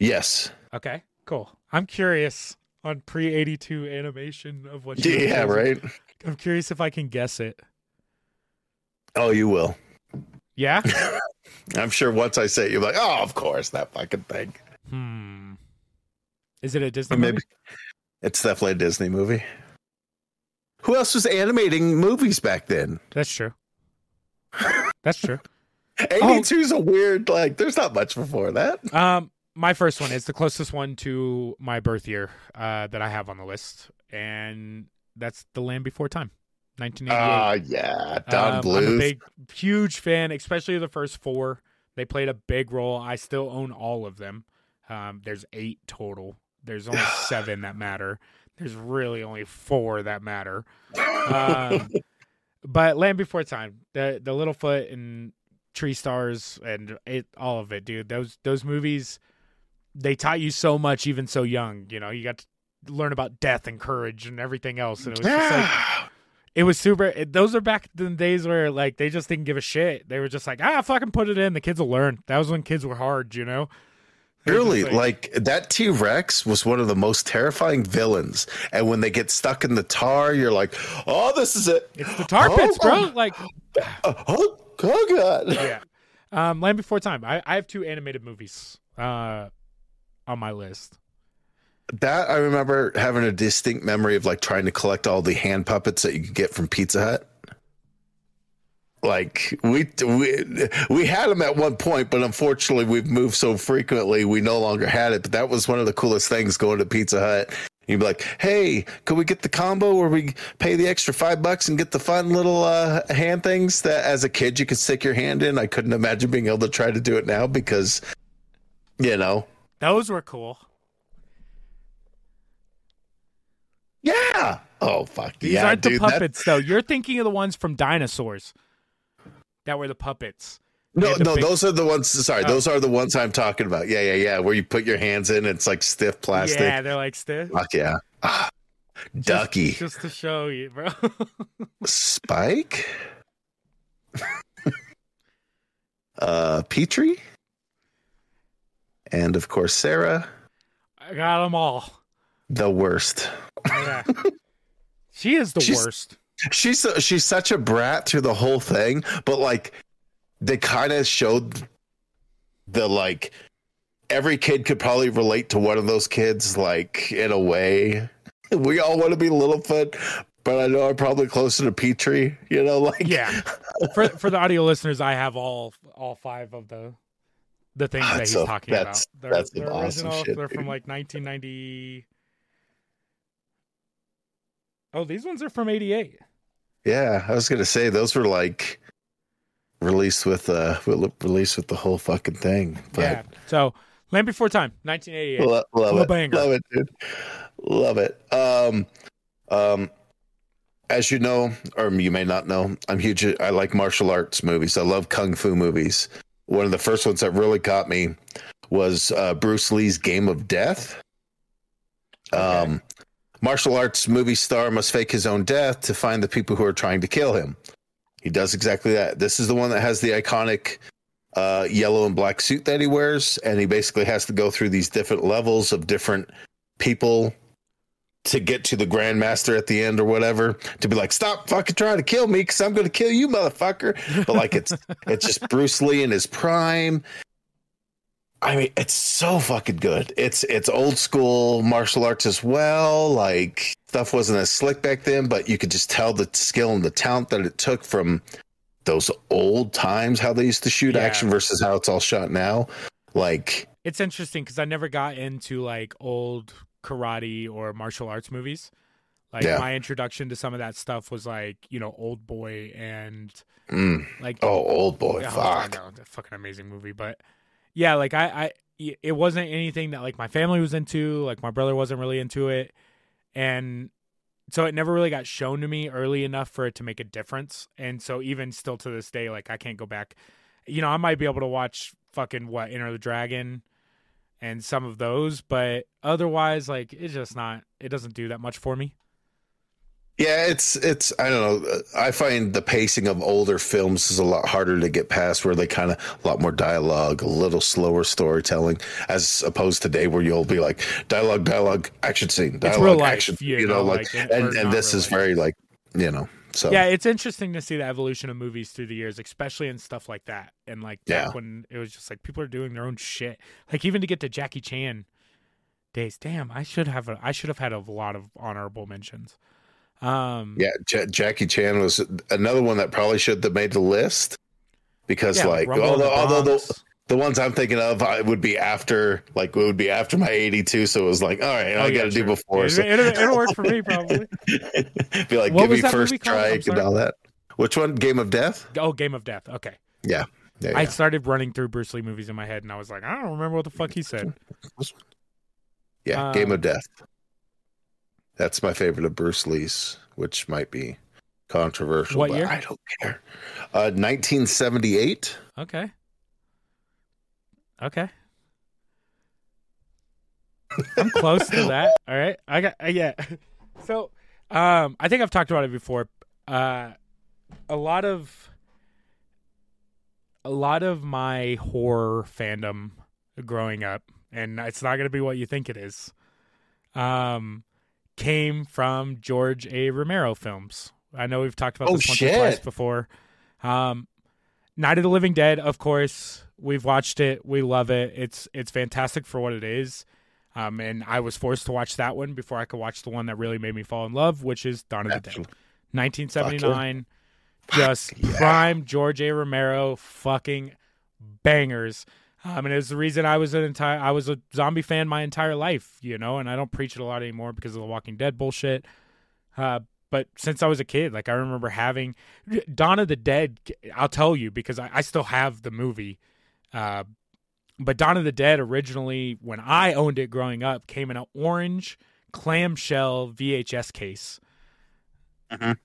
yes Okay, cool. I'm curious on pre eighty two animation of what. <laughs> you yeah right I'm curious if I can guess it. oh you will Yeah. <laughs> i'm sure once i say it you're like oh of course that fucking thing hmm. Is it a Disney or maybe movie? it's definitely a disney movie who else was animating movies back then That's true. That's true. <laughs> 82 is a weird like there's not much before that Um, my first one is the closest one to my birth year uh, that I have on the list, and that's The Land Before Time, 1988. ah yeah don Um, bluth I'm a big, huge fan, especially the first four. They played a big role. I still own all of them. Um, there's eight total. There's only <sighs> seven that matter. There's really only four that matter. Um, <laughs> but Land Before Time, the the Littlefoot and Tree Stars and it, all of it, dude. Those those movies, they taught you so much, even so young. You know, you got to learn about death and courage and everything else, and it was just like <sighs> it was super. It, those are back in the days where like they just didn't give a shit. They were just like, ah, fucking put it in. The kids will learn. That was when kids were hard, you know. They were just Really, like, that T Rex was one of the most terrifying villains. And when they get stuck in the tar, you're like, oh, this is it. it's the tar pits, bro. Oh. Like, Oh, oh, oh God. <laughs> yeah. Um, Land Before Time. I, I have two animated movies uh on my list. That I remember having a distinct memory of like trying to collect all the hand puppets that you could get from Pizza Hut. Like we we we had them at one point, but unfortunately we've moved so frequently we no longer had it. But that was one of the coolest things going to Pizza Hut. You'd be like, "Hey, could we get the combo where we pay the extra five bucks and get the fun little uh, hand things that, as a kid, you could stick your hand in?" I couldn't imagine being able to try to do it now because, you know, Those were cool. yeah. Oh fuck, These yeah, aren't the dude, that- puppets though. You're thinking of the ones from dinosaurs. That were the puppets. No, no, big- those are the ones. Sorry, Oh. those are the ones I'm talking about. Yeah, yeah, yeah. Where you put your hands in, it's like stiff plastic. Yeah, they're like stiff. Fuck yeah. Ah, Just- Ducky. Just to show you, bro. <laughs> Spike. <laughs> uh, Petrie. And of course, Cera, I got them all. the worst. Yeah. <laughs> she is the She's- worst. She's she's such a brat through the whole thing, but like they kind of showed the like every kid could probably relate to one of those kids, like in a way. We all want to be Littlefoot, but I know I'm probably closer to Petrie. You know, like Yeah. For for the audio listeners, I have all all five of the the things ah, that he's So talking that's- about. They're, that's they're awesome original. shit, they're from like 1990. Oh, these ones are from 88. Yeah, I was gonna say those were like released with uh released with the whole fucking thing. But yeah. So, Land Before Time, 1988. Lo- love Little it. banger. Love it, dude. Love it. Um, um, as you know, or you may not know, I'm huge. I like martial arts movies. I love kung fu movies. One of the first ones that really caught me was uh, Bruce Lee's Game of Death. Um, martial arts movie star must fake his own death to find the people who are trying to kill him. He does exactly that. This is the one that has the iconic uh, yellow and black suit that he wears, and he basically has to go through these different levels of different people to get to the grandmaster at the end or whatever to be like stop fucking trying to kill me because i'm going to kill you motherfucker but like it's it's just bruce lee in his prime i mean it's so fucking good it's it's old school martial arts as well like stuff wasn't as slick back then but you could just tell the skill and the talent that it took from those old times how they used to shoot Yeah. action versus how it's all shot now like It's interesting because I never got into like old karate or martial arts movies. Like Yeah. my introduction to some of that stuff was like you know Old Boy and mm, like oh old boy Yeah, fuck know, fucking amazing movie. But yeah, like I, I, it wasn't anything that like my family was into. Like my brother wasn't really into it, and so it never really got shown to me early enough for it to make a difference. And so even still to this day, like I can't go back. You know, I might be able to watch fucking what Enter the Dragon and some of those, but otherwise, like it's just not. It doesn't do that much for me. Yeah, it's it's I don't know. I find the pacing of older films is a lot harder to get past where they kind of a lot more dialogue, a little slower storytelling as opposed to today where you'll be like dialogue dialogue action scene, dialogue action, you you know, know, like, like, and and this is life. very like, you know, so yeah it's interesting to see the evolution of movies through the years especially in stuff like that and like Yeah. when it was just like people are doing their own shit like even to get to jackie chan days damn i should have a, i should have had a lot of honorable mentions um Yeah, Ja Jackie Chan was another one that probably should have made the list because yeah, like Rumble in the although although the, the ones I'm thinking of I would be after like it would be after my 82 so it was like all right Oh, I yeah, got to do before It- so it'll, it'll work for me probably. <laughs> Be like What give me first strike and all that. Which one? Game of Death? Oh game of death. Okay. Yeah. Yeah, i started running through bruce lee movies in my head and i was like i don't remember what the fuck he said. Yeah, Game of Death that's my favorite of Bruce Lee's which might be controversial What but year? I don't care uh 1978 okay okay I'm close to that. <laughs> All right. I got uh, yeah. So, um I think I've talked about it before. Uh a lot of a lot of my horror fandom growing up and it's not going to be what you think it is. Um came from George A. Romero films. I know we've talked about Oh, this once or twice before. Um Night of the Living Dead, of course, we've watched it. We love it. It's it's fantastic for what it is. Um, and I was forced to watch that one before I could watch the one that really made me fall in love, which is Dawn of the Dead. Absolutely. 1979. Just yeah. prime George A. Romero fucking bangers. Um, and it's the reason I was an entire I was a zombie fan my entire life, you know, and I don't preach it a lot anymore because of the Walking Dead bullshit. Uh, but since I was a kid, like I remember having Dawn of the Dead. I'll tell you because I, I still have the movie. Uh, but Dawn of the Dead originally, when I owned it growing up, came in an orange clamshell VHS case.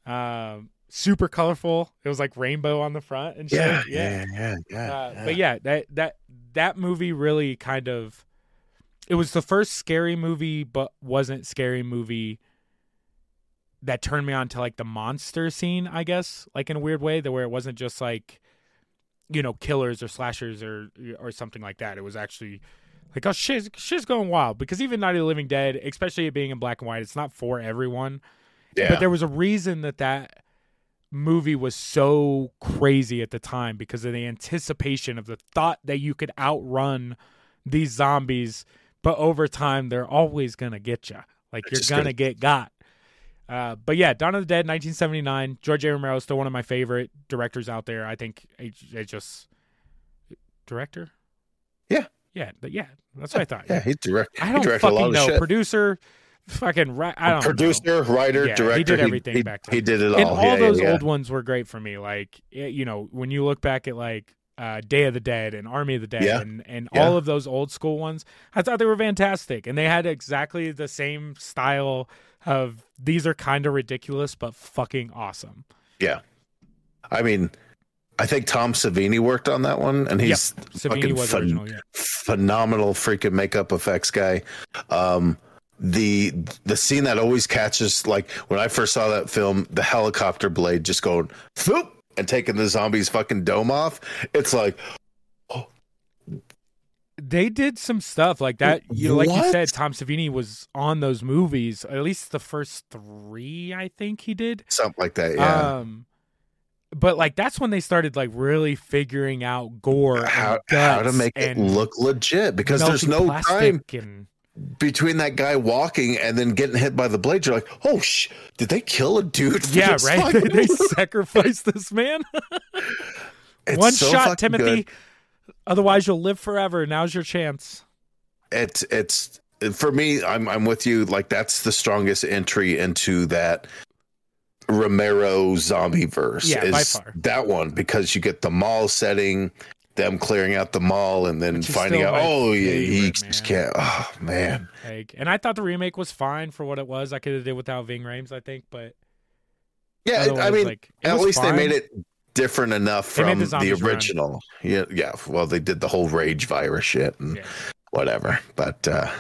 Um, super colorful. It was like rainbow on the front and shit. yeah yeah. yeah yeah Uh, yeah. But yeah, that that that movie really kind of it was the first scary movie, but wasn't scary movie that turned me on to like the monster scene, I guess, like in a weird way, that where it wasn't just like you know killers or slashers or or something like that. It was actually like oh shit, shit's going wild because even Night of the Living Dead, especially it being in black and white, it's not for everyone. yeah. But there was a reason that that movie was so crazy at the time because of the anticipation of the thought that you could outrun these zombies, but over time they're always gonna get you. Like you're gonna get got. Uh, but yeah, Dawn of the Dead, 1979. George A. Romero is still one of my favorite directors out there. I think it, it just director. Yeah. yeah, but yeah. That's what I thought. Yeah, he direct. I don't directed a lot fucking of know. shit. Producer, fucking. Ra- I don't know. Producer, writer, Yeah, he director. did everything he, back then. He did it all. and all yeah, those yeah, old ones were great for me. Like you know, when you look back at like uh, Day of the Dead and Army of the Dead and and all of those old school ones, I thought they were fantastic, and they had exactly the same style of these are kind of ridiculous but fucking awesome. Yeah. I mean, I think Tom Savini worked on that one, and he's Savini fucking was phen- original, yeah. phenomenal freaking makeup effects guy. Um, the the scene that always catches like when I first saw that film, the helicopter blade just going whoop and taking the zombie's fucking dome off. It's like <gasps> They did some stuff like that. You know, like you said, Tom Savini was on those movies. At least the first three, I think he did. something like that. Yeah. Um, but like that's when they started like really figuring out gore, how, how to make it look legit because there's no time and between that guy walking and then getting hit by the blade. You're like, oh sh! Did they kill a dude? for yeah, right. <laughs> they movie? sacrificed this man. <laughs> It's One so shot, Timothy. good. Otherwise, you'll live forever. Now's your chance. It's it's for me. I'm I'm with you. Like that's the strongest entry into that Romero zombie verse. Yeah, is by far. that one because you get the mall setting, them clearing out the mall, and then finding out, oh yeah, he just can't. Oh man, Like, and I thought the remake was fine for what it was. I could have did without Ving Rhames, I think, but yeah. I mean, like, at least they made it different enough from the the, zombies run. original. Yeah, yeah. Well, they did the whole rage virus shit and Yeah. whatever. But uh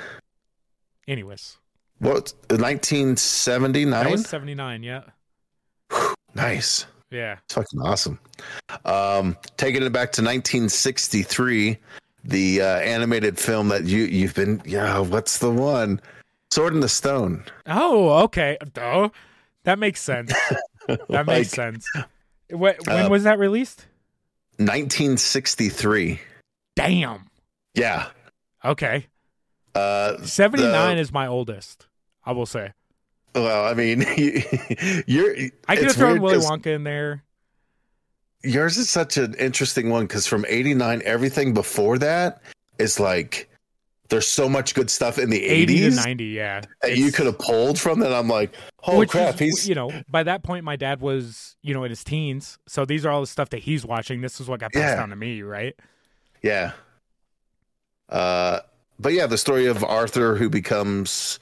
Anyways, what? Nineteen seventy that seventy nine. Yeah, Nice. Yeah. It's fucking awesome. Um, taking it back to 1963, the uh, animated film that you you've been yeah, what's the one? Sword in the Stone. Oh, okay. Oh, that makes sense. <laughs> That makes sense. Wh- When Uh, was that released? 1963. Damn. Yeah. Okay. Uh, 79 the- is my oldest, I will say. Well, I mean, <laughs> you're. I could have thrown Willy Wonka in there. Yours is such an interesting one because from 89, everything before that is like there's so much good stuff in the 80 to 80s 90, yeah. that you could have pulled from that. I'm like, oh crap, is, he's you know, by that point my dad was, you know, in his teens. So these are all the stuff that he's watching. This is what got passed Yeah. down to me, right? Yeah. Uh, but yeah, the story of Arthur who becomes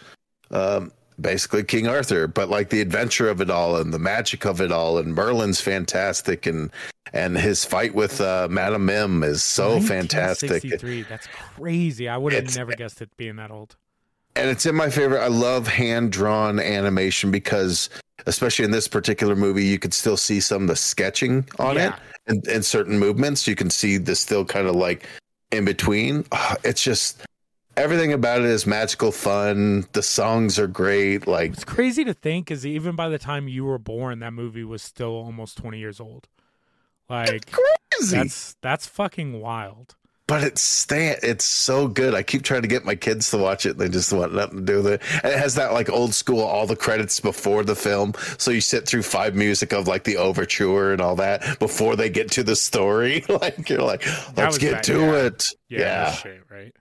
um, basically King Arthur, but like the adventure of it all and the magic of it all, and Merlin's fantastic, and and his fight with uh, Madame Mim is so fantastic. 1963. That's crazy. I would have never guessed it being that old. and it's in my favorite. I love hand drawn animation because, especially in this particular movie, you could still see some of the sketching on Yeah. it and, and certain movements. You can see the still kind of like in between. Ah, It's just everything about it is magical fun. The songs are great. Like, It's crazy to think is even by the time you were born, that movie was still almost 20 years old. Like crazy. that's that's fucking wild. but it's stay it's so good. I keep trying to get my kids to watch it. and They just want nothing to do with it. And it has that like old school, all the credits before the film. So you sit through five music of like the overture and all that before they get to the story. <laughs> like you're like, let's get back- to yeah. it. Yeah, Yeah. shit, right?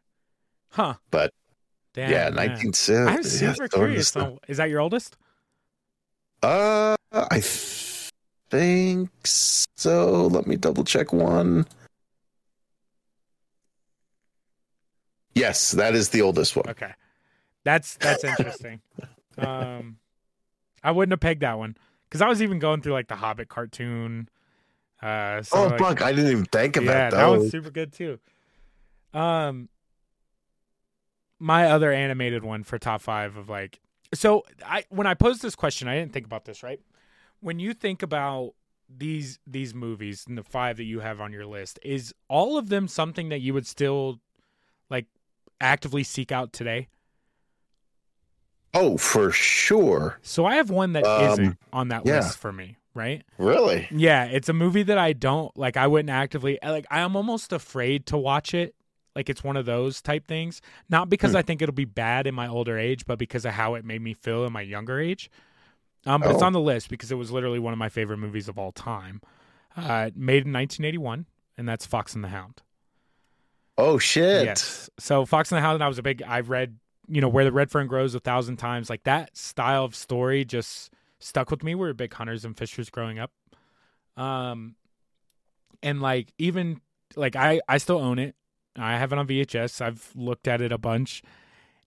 Huh. But Damn, yeah, man. 1970. I'm super curious. Though. Is that your oldest? Uh, I think so. Let me double check one. Yes, that is the oldest one. Okay, that's that's interesting. <laughs> um, I wouldn't have pegged that one because I was even going through like the Hobbit cartoon. Uh, some Oh, of, like, fuck! I didn't even think about that. yeah, that was super good too. Um, my other animated one for top five of like, so I when I posed this question, I didn't think about this. Right, when you think about these these movies and the five that you have on your list, is all of them something that you would still like actively seek out today? Oh, for sure. So I have one that Um, not on that yeah. list for me. Right. Really? Yeah, it's a movie that I don't like. I wouldn't actively like. I'm almost afraid to watch it. Like it's one of those type things. Not because Hmm. I think it'll be bad in my older age, but because of how it made me feel in my younger age. Um, but it's Oh. on the list because it was literally one of my favorite movies of all time. Uh, made in 1981, and that's Fox and the Hound. Oh shit! Yes. So Fox and the Hound, I was a big. I've read, you know, Where the Red Fern Grows a thousand times. Like that style of story just stuck with me. We were big hunters and fishers growing up. Um, and like even like I I still own it. I have it on VHS. I've looked at it a bunch,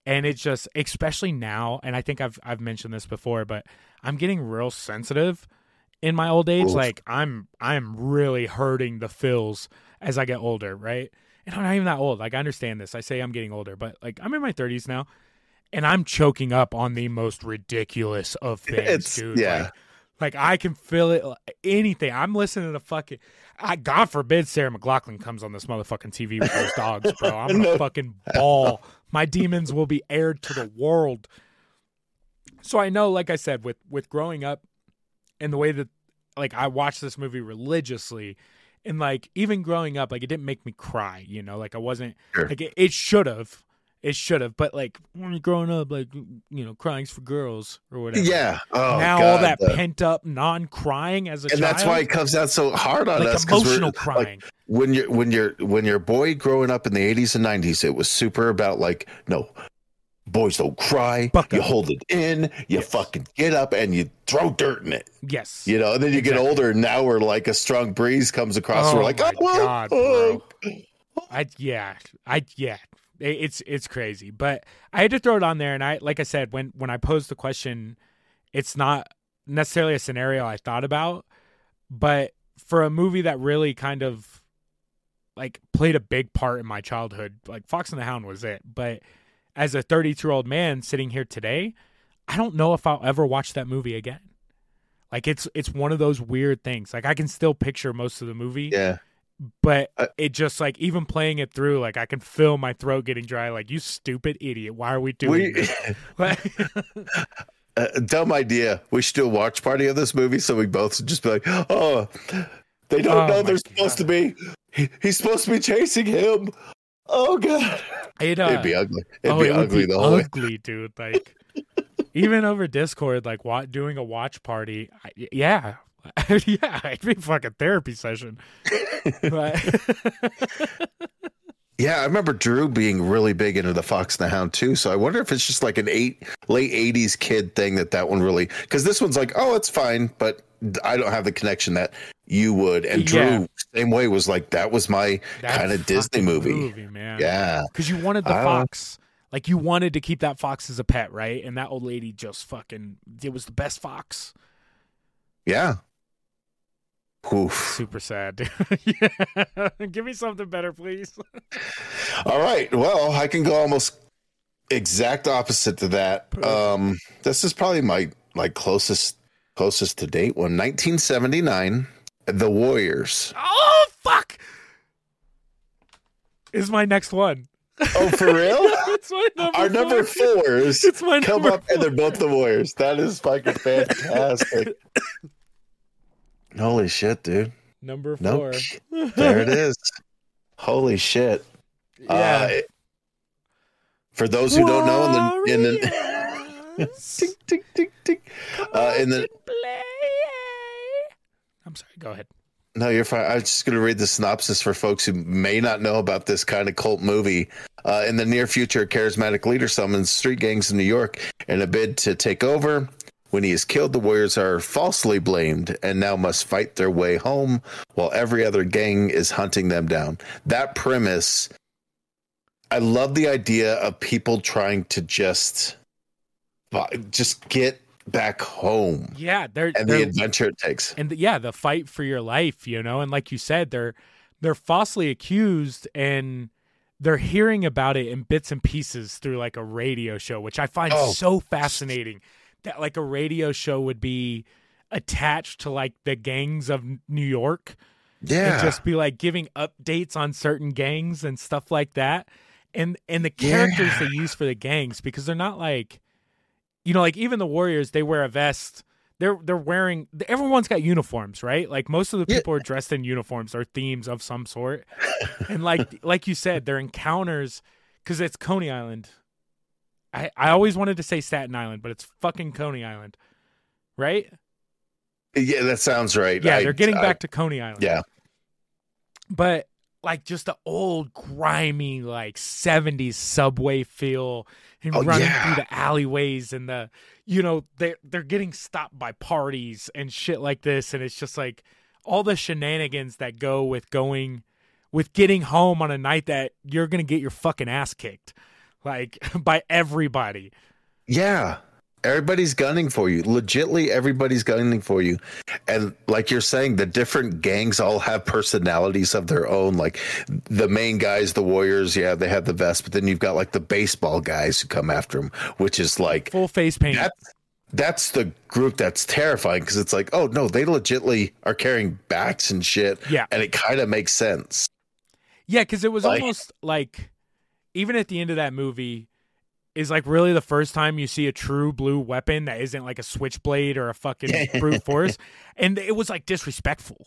and it's just especially now. And I think I've I've mentioned this before, but I'm getting real sensitive in my old age. Oof. Like I'm I'm really hurting the fills as I get older, right? And I'm not even that old. Like I understand this. I say I'm getting older, but like I'm in my 30s now, and I'm choking up on the most ridiculous of things, It's- dude. yeah. Like, like I can feel it. Anything. I'm listening to fucking. I God forbid Sarah McLachlan comes on this motherfucking TV with those dogs, bro. I'm gonna <laughs> No. fucking ball. My demons will be aired to the world. So I know, like I said, with with growing up, and the way that like I watched this movie religiously, and like even growing up, like it didn't make me cry. You know, like I wasn't Sure. like it, it should have. It should have, but like when you're growing up, like you know, crying's for girls or whatever Yeah. Oh, now God, all that the- pent up non-crying as a and child, that's why it comes out so hard on like us. emotional like, crying. when you're when you're when you're a boy growing up in the 80s and 90s it was super about like no boys don't cry Buck you up. hold it in you Yes. fucking get up and you throw dirt in it yes, you know and then you get older and now we're like a strong breeze comes across Oh we're like oh, whoa, God, oh. I yeah, I yeah, it's it's crazy. But I had to throw it on there, and I like I said when when I posed the question, it's not necessarily a scenario I thought about, but for a movie that really kind of like played a big part in my childhood, like Fox and the Hound was it. But as a 32 year old man sitting here today, I don't know if I'll ever watch that movie again. Like it's it's one of those weird things. Like I can still picture most of the movie, yeah but Uh, it just like even playing it through, like I can feel my throat getting dry. Like you stupid idiot, why are we doing we? <laughs> Like, a dumb idea we should do a watch party of this movie so we both just be like oh they don't Oh know they're supposed to be he, he's supposed to be chasing him oh god it, uh, it'd be ugly it'd oh, be it ugly be the whole way ugly, dude. Like even over Discord, like wa- doing a watch party. I, yeah, <laughs> yeah, it'd be a fucking therapy session. <laughs> But- <laughs> Yeah, I remember Drew being really big into the Fox and the Hound too. So I wonder if it's just like an eight late '80s kid thing that that one really because this one's like, oh, it's fine, but I don't have the connection that you would. And Drew, Yeah. same way, was like that was my kind of Disney fucking movie. man. Yeah, because you wanted the I fox. Like you wanted to keep that fox as a pet, right? And that old lady just fucking it was the best fox. yeah. Oof. Super sad. <laughs> yeah. <laughs> Give me something better, please. <laughs> All right. Well, I can go almost exact opposite to that. Um, this is probably my like closest closest to date one. 1979, The Warriors. Oh fuck! Is my next one. Oh, for real? it's my number. Our number four. fours It's my come number up and they're both the Warriors. That is fucking fantastic. Holy shit, dude. Number Nope. four. <laughs> There it is. Holy shit. <laughs> Yeah. Uh, for those who don't know, in the, in the tick, tick, tick, tick. Uh, in the play. I'm sorry. Go ahead. No, you're fine. I was just going to read the synopsis for folks who may not know about this kind of cult movie. Uh, in the near future, a charismatic leader summons street gangs in New York in a bid to take over. When he is killed, the warriors are falsely blamed and now must fight their way home while every other gang is hunting them down. That premise, I love the idea of people trying to just, just get back home Yeah, they're and the they're adventure it takes. and the, yeah, the fight for your life, you know, and like you said, they're they're falsely accused and they're hearing about it in bits and pieces through like a radio show, which I find Oh. so fascinating. That like a radio show would be attached to like the gangs of New York Yeah. and just be like giving updates on certain gangs and stuff like that. And and the characters they use for the gangs because they're not like you know, like even the Warriors, they wear a vest they're they're wearing everyone's got uniforms, right? Like most of the Yeah. people are dressed in uniforms or themes of some sort. and like like you said, their encounters cuz it's Coney Island. I I always wanted to say Staten Island, but it's fucking Coney Island. Right? Yeah, that sounds right. Yeah, I- they're getting I- back to Coney Island. Yeah, but like just the old grimy like 70s subway feel and Oh, running yeah. through the alleyways and the you know they they're getting stopped by parties and shit like this and it's just like all the shenanigans that go with going with getting home on a night that you're going to get your fucking ass kicked like <laughs> by everybody yeah. Everybody's gunning for you. Legitly, everybody's gunning for you. And like you're saying, the different gangs all have personalities of their own. Like the main guys, the Warriors, yeah, they have the vest, but then you've got like the baseball guys who come after them, which is like full face paint that's that's the group that's terrifying because it's like, oh no, they legitly are carrying bats and shit. Yeah. and it kind of makes sense. Yeah, because it was Like- almost like even at the end of that movie is like really the first time you see a true blue weapon that isn't like a switchblade or a fucking <laughs> brute force, and it was like disrespectful.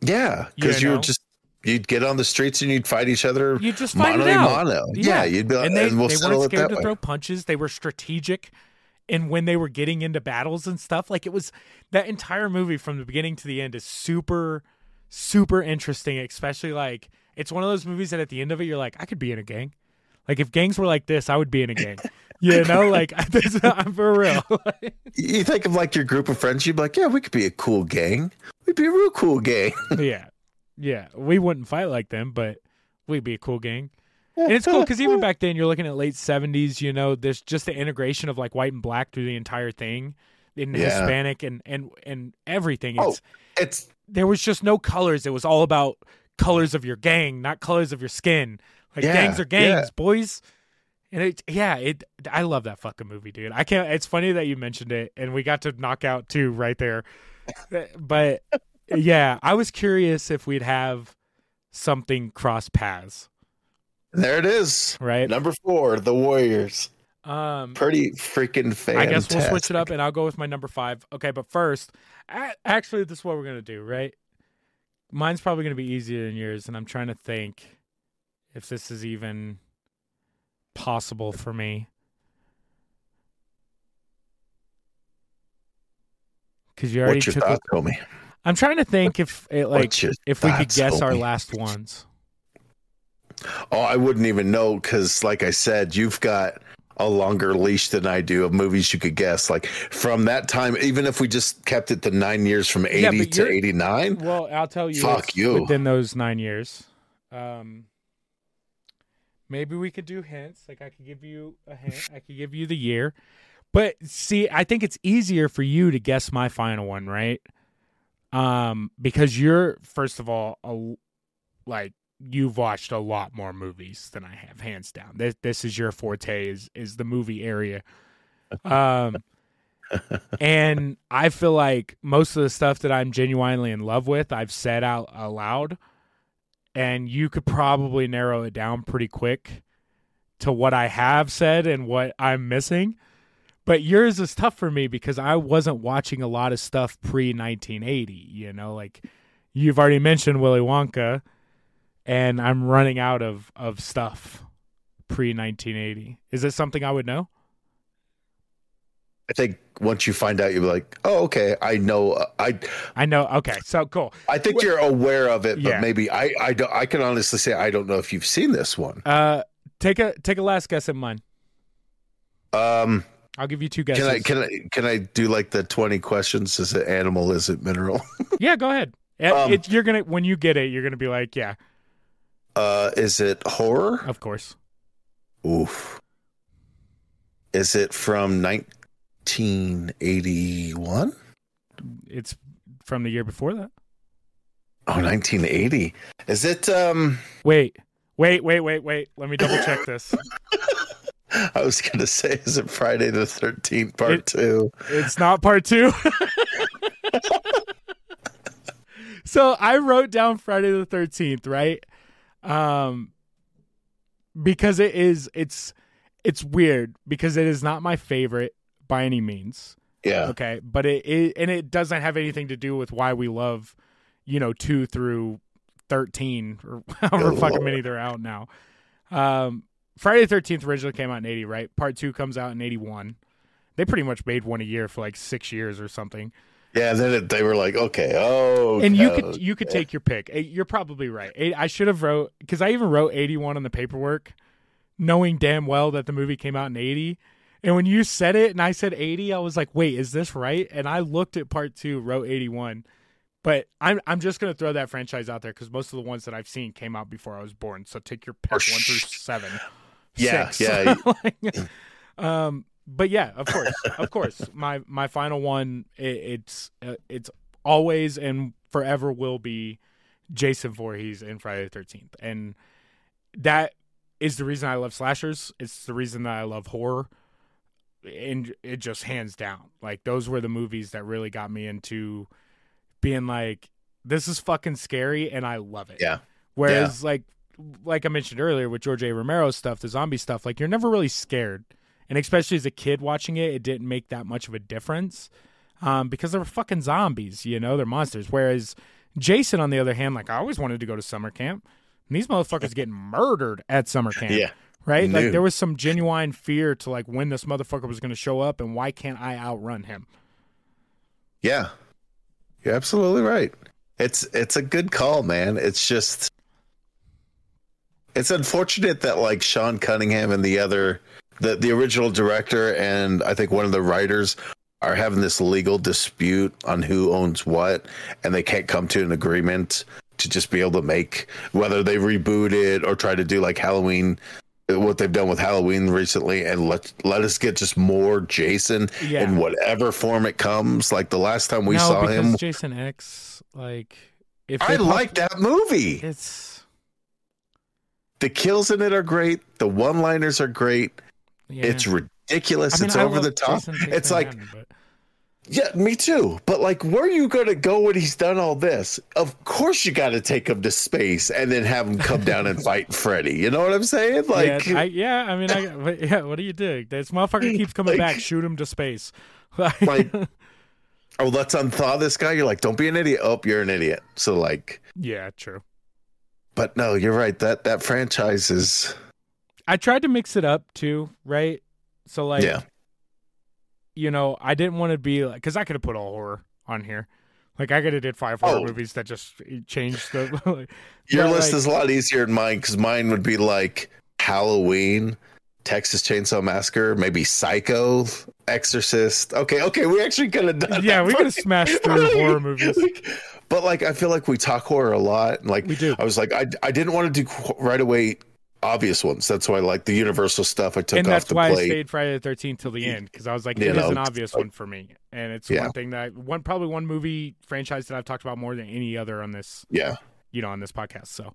Yeah, because you, know? would just you'd get on the streets and you'd fight each other. You just fight mono it out. mono. Yeah, you'd be like, and they, we'll they weren't scared to way. throw punches. They were strategic, and when they were getting into battles and stuff, like it was that entire movie from the beginning to the end is super, super interesting. Especially like it's one of those movies that at the end of it, you're like, I could be in a gang. Like if gangs were like this, I would be in a gang. <laughs> You know, like <laughs> this, I'm for real. <laughs> You think of like your group of friends, you'd be like, yeah, we could be a cool gang. We'd be a real cool gang. yeah, yeah. We wouldn't fight like them, but we'd be a cool gang. And it's cool because even back then, you're looking at late '70s. You know, there's just the integration of like white and black through the entire thing, in Yeah. Hispanic and and and everything. Oh. It's It's there was just no colors. It was all about colors of your gang, not colors of your skin. Like Yeah, gangs are gangs, yeah. boys. And it, yeah, it. I love that fucking movie, dude. I can't. It's funny that you mentioned it, and we got to knock out two right there. But yeah, I was curious if we'd have something cross paths, there. It is. right? Number four, the Warriors. Um, Pretty freaking fantastic. I guess we'll switch it up, and I'll go with my number five. Okay, but first, actually, this is what we're gonna do, right? Mine's probably gonna be easier than yours, and I'm trying to think if this is even possible for me. Because you already What's your took. thoughts, A, homie? I'm trying to think if it like if we could guess our homie? last ones. Oh, I wouldn't even know because, like I said, you've got a longer leash than I do of movies you could guess. Like from that time, even if we just kept it to nine years from 80 Yeah, to 89, Well, I'll tell you. Fuck you. Within those nine years, um, maybe we could do hints. Like I could give you a hint. I could give you the year. But see, I think it's easier for you to guess my final one, right? Um, because you're first of all, a, like you've watched a lot more movies than I have, hands down. This this is your forte is is the movie area. <laughs> Um, and I feel like most of the stuff that I'm genuinely in love with, I've said out aloud, and you could probably narrow it down pretty quick to what I have said and what I'm missing. But yours is tough for me because I wasn't watching a lot of stuff pre 1980. You know, like you've already mentioned Willy Wonka, and I'm running out of of stuff pre 1980. Is this something I would know? I think once you find out, you'll be like, "Oh, okay, I know." uh, I I know. Okay, so cool. I think you're aware of it, but Yeah. maybe I I don't. I can honestly say I don't know if you've seen this one. Uh, take a take a last guess at mine. Um, I'll give you two guesses. can I can I can I do like the twenty questions? Is it animal? Is it mineral? <laughs> yeah, go ahead. It- Um, it- you're gonna when you get it, you're gonna be like, yeah, Uh, is it horror? of course. Oof. Is it from 1981? It's from the year before that. Oh, 1980. Is it um Wait, wait, wait, wait, wait. Let me double check this. <laughs> I was going to say is it Friday the 13th part It- 2? It's not part two. <laughs> so I wrote down Friday the thirteenth, right? Um, because it is it's it's weird because it is not my favorite by any means. Yeah. Okay, but it, it and it doesn't have anything to do with why we love, you know, two through thirteen or <laughs> however Good fucking Lord. many they're out now. Um, Friday the Thirteenth originally came out in eighty, right? Part two comes out in eighty one. They pretty much made one a year for like six years or something. Yeah. Then it, they were like, okay, oh, And you could you could take your pick. Eh, You're probably right. Eh, I should have wrote because I even wrote eighty one on the paperwork, knowing damn well that the movie came out in eighty. And when you said it and I said eighty, I was like, wait, is this right? And I looked at part two, wrote eighty one. But I'm I'm just gonna throw that franchise out there because most of the ones that I've seen came out before I was born. So take your pick one through seven. Yeah, Six. yeah. <laughs> Like, um, but yeah, of course, of <laughs> course. My my final one, it, it's uh, it's always and forever will be Jason Voorhees in Friday the Thirteenth, and that is the reason I love slashers. It's the reason that I love horror, and it just hands down. Like those were the movies that really got me into being like, this is fucking scary, and I love it. Yeah. Whereas like like I mentioned earlier with George A. Romero stuff, the zombie stuff, like you're never really scared. And especially as a kid watching it, it didn't make that much of a difference. Um, because they were fucking zombies, you know, they're monsters. Whereas Jason, on the other hand, like I always wanted to go to summer camp. And these motherfuckers getting murdered at summer camp. Yeah. Right? Like there was some genuine fear to like when this motherfucker was gonna show up and why can't I outrun him? Yeah. You're absolutely right. It's it's a good call, man. It's just it's unfortunate that like Sean Cunningham and the other the the original director and I think one of the writers are having this legal dispute on who owns what and they can't come to an agreement to just be able to make whether they reboot it or try to do like Halloween what they've done with Halloween recently and let let us get just more Jason Yeah. in whatever form it comes. Like the last time we no, saw him, Jason X, like if I like that movie. it's The kills in it are great. The one-liners are great. Yeah. It's ridiculous. I mean, it's I over the top. It's like, but- yeah, me too. But like, where are you going to go when he's done all this? Of course, you got to take him to space and then have him come down and <laughs> fight Freddy. You know what I'm saying? Like, yeah, I, yeah, I mean, I, yeah. What do you do? This motherfucker keeps coming Like- back. Shoot him to space. <laughs> like, oh, let's unthaw this guy. You're like, don't be an idiot. Oh, you're an idiot. So like, yeah, true. but no, you're right. That that franchise is, I tried to mix it up too, right? So like, yeah, you know, I didn't want to be like because I could have put all horror on here. Like I could have did five horror Oh. movies that just eh, changed the. like, <laughs> your but, list like- is a lot easier than mine because mine would be like Halloween, Texas Chainsaw Massacre, maybe Psycho, Exorcist. Okay, okay, we actually could have done. Yeah, we could have <laughs> smashed through horror movies. <laughs> But like, I feel like we talk horror a lot. and, Like, We do. I was like, I I didn't want to do right away obvious ones. That's why I like the Universal stuff I took and off that's the why I plate. stayed Friday the Thirteenth till the end because I was like, it is an obvious one for me, and it's Yeah. one thing that one probably one movie franchise that I've talked about more than any other on this Yeah, you know, on this podcast. So,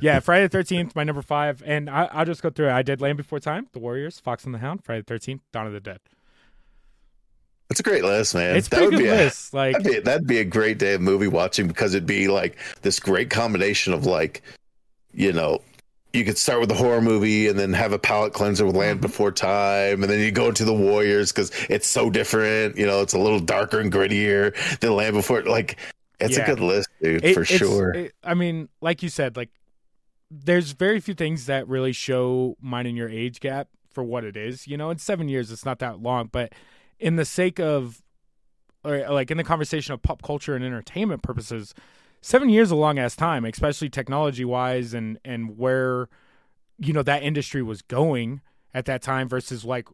yeah, Friday the Thirteenth, my number five, and I, I'll just go through it. I did Land Before Time, The Warriors, Fox and the Hound, Friday the Thirteenth, Dawn of the Dead. it's a great list, man. it's That would good be a- list. Like, That'd be, that'd be a great day of movie watching because it'd be like this great combination of like, you know, you could start with the horror movie and then have a palate cleanser with Mm-hmm. Land Before Time, and then you go into the Warriors because it's so different. You know, it's a little darker and grittier than Land Before. Like, it's Yeah. a good list, dude, it- for sure. it- I mean, like you said, like there's very few things that really show mine and your age gap for what it is. You know, in seven years, it's not that long, but in the sake of, or like in the conversation of pop culture and entertainment purposes, seven years a long ass time, especially technology wise, and and where you know that industry was going at that time versus like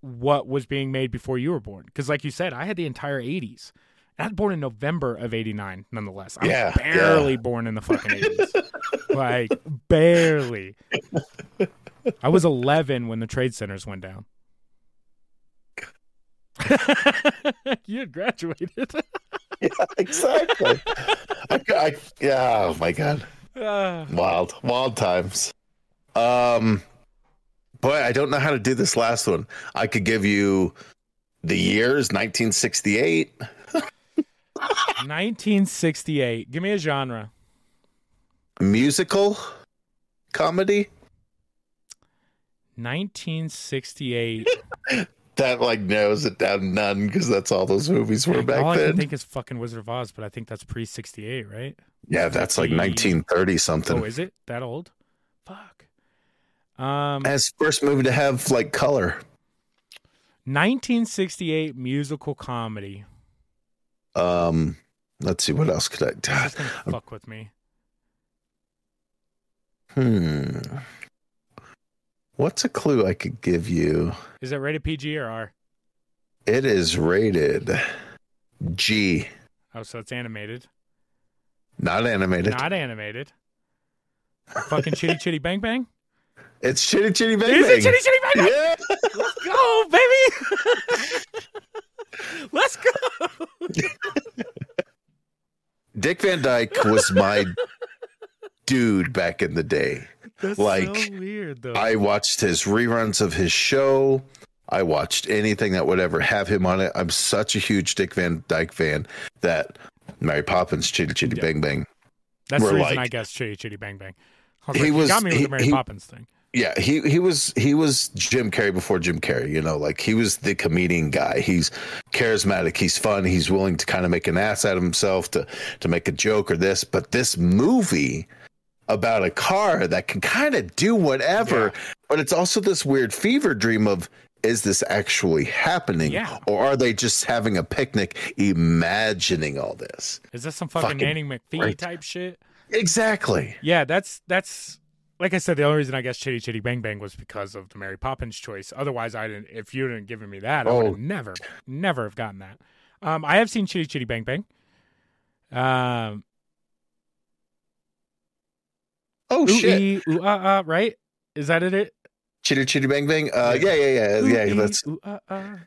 what was being made before you were born. Because, like you said, I had the entire '80s. I was born in November of '89. Nonetheless, I Yeah, was barely born in the fucking <laughs> '80s. like barely. I was 11 when the trade centers went down. <laughs> you had graduated. <laughs> <laughs> yeah, exactly. I, I, yeah. Oh my god. Ah. Wild, wild times. Um, boy, I don't know how to do this last one. I could give you the years 1968. 1968. <laughs> Give me a genre. Musical comedy. 1968. <laughs> that like narrows it down to none because that's all those movies were back All I can think is fucking Wizard of Oz, but I think that's pre sixty eight, right? yeah, that's like 1930 something. Oh, is it that old? Fuck. Um, As first movie to have like color. 1968 musical comedy. Um, let's see what else could I. Fuck with me. Hmm. What's a clue I could give you? Is it rated PG or R? It is rated G, Oh, so it's animated, not animated. not animated. Fucking Chitty Chitty Bang Bang. It's Chitty Chitty Bang Is Bang. it Chitty Chitty Bang Bang? Yeah. Let's go, baby. Let's go. Dick Van Dyke was my dude back in the day. That's Like, so weird though. I watched his reruns of his show. I watched anything that would ever have him on it. I'm such a huge Dick Van Dyke fan that Mary Poppins, Chitty Chitty. Bang Bang. That's the reason like- I guess Chitty Chitty Bang Bang. Was He like, was- got me with he- the Mary he- Poppins thing. Yeah, he he was he was Jim Carrey before Jim Carrey, you know, like he was the comedian guy. He's charismatic, he's fun, he's willing to kind of make an ass out of himself to to make a joke or this, but this movie about a car that can kind of do whatever, but it's also this weird fever dream of is this actually happening Yeah. or are they just having a picnic imagining all this? Is this some fucking, Fucking Nanny McPhee great. type shit? Exactly. Yeah, that's that's like I said. The only reason I guess Chitty Chitty Bang Bang was because of the Mary Poppins choice. Otherwise, I didn't. If you didn't given me that, I would Oh. have never, never have gotten that. Um, I have seen Chitty Chitty Bang Bang. Um, Oh ooh, shit. ee, ooh, ah, ah, right? Is that it? Chitty chitty bang bang. Uh yeah, yeah, yeah. Ooh, yeah, ee, that's ooh, ah, ah.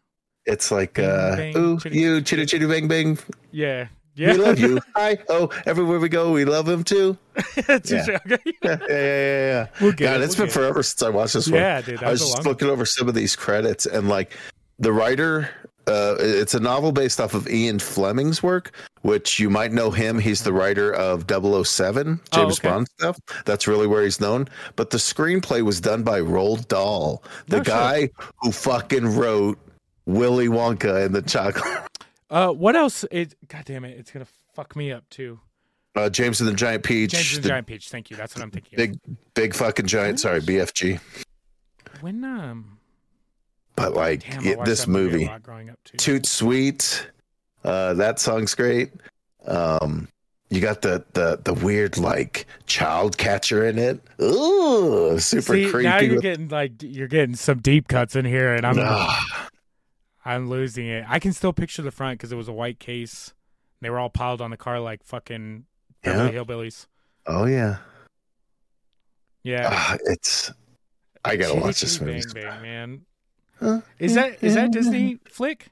It's like, Bang, uh, bang, ooh, chitty, you, chitty, chitty, chitty, bang, bang. Yeah, yeah. We love you. <laughs> Hi, oh, everywhere we go, we love him too. It's <laughs> Yeah. Yeah, yeah, yeah, yeah. <laughs> We'll get God, it, it's we'll been get it. forever since I watched this one. Yeah, dude. That I was was just long. looking over some of these credits and like the writer, uh, it's a novel based off of Ian Fleming's work, which you might know him. He's the writer of 007, Oh, James okay. Bond stuff. That's really where he's known. But the screenplay was done by Roald Dahl, the No guy who fucking wrote Willy Wonka and the Chocolate. <laughs> Uh, what else? It. God damn it! It's gonna fuck me up too. Uh, James and the Giant Peach. James and the Giant Peach. Thank you. That's what I'm thinking. of. Big, big fucking giant. Sorry, BFG. When um. But like Damn, it- this movie, movie, growing up too. Toot Sweet. Uh, that song's great. Um, you got the the the weird like child catcher in it. Ooh, super See, creepy. now you're getting like you're getting some deep cuts in here, and I'm I'm losing it. I can still picture the front because it was a white case. They were all piled on the car like fucking Beverly Hillbillies. oh yeah. Yeah, Ah, it's. I gotta watch this movie. Man. Huh? Is that is that <laughs> Disney flick?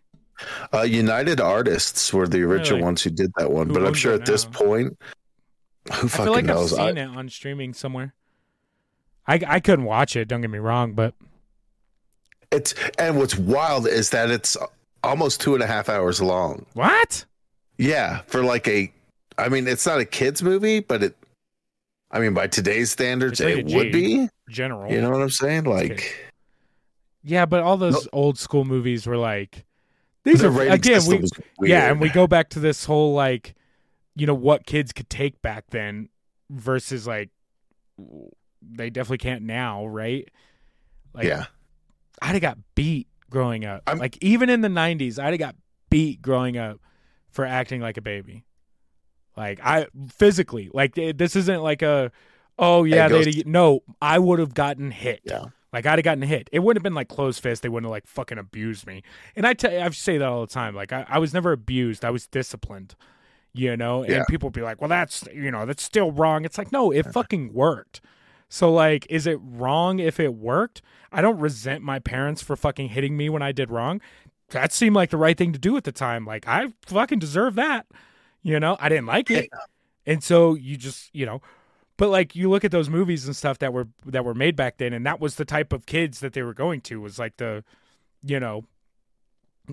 Uh, United Artists were the original Really? ones who did that one, Who but I'm sure at this point, who I fucking like knows? I've I- seen it on streaming somewhere. I I couldn't watch it. Don't get me wrong, but It's and what's wild is that it's almost two and a half hours long. what? Yeah, for like a, I mean, it's not a kids movie, but it, I mean, by today's standards, It's it would be. General. You know what I'm saying? Like Yeah, but all those Nope. old school movies were like these are again we yeah, and we go back to this whole like you know what kids could take back then versus like they definitely can't now, right? Like yeah, I'd have got beat growing up. I'm- like even in the '90s, I'd have got beat growing up for acting like a baby. Like I physically, like eh, this isn't like a, oh yeah, they no, I would have gotten hit. Yeah. Like I'd have gotten hit. It wouldn't have been like closed fist. They wouldn't have like fucking abused me. And I tell, I say that all the time. Like I, I was never abused. I was disciplined. You know, and Yeah. people be like, well, that's you know, that's still wrong. It's like no, it fucking worked. So like, is it wrong if it worked? I don't resent my parents for fucking hitting me when I did wrong. That seemed like the right thing to do at the time. Like I fucking deserve that. You know, I didn't like it. And so you just, you know, but like you look at those movies and stuff that were that were made back then and that was the type of kids that they were going to was like the you know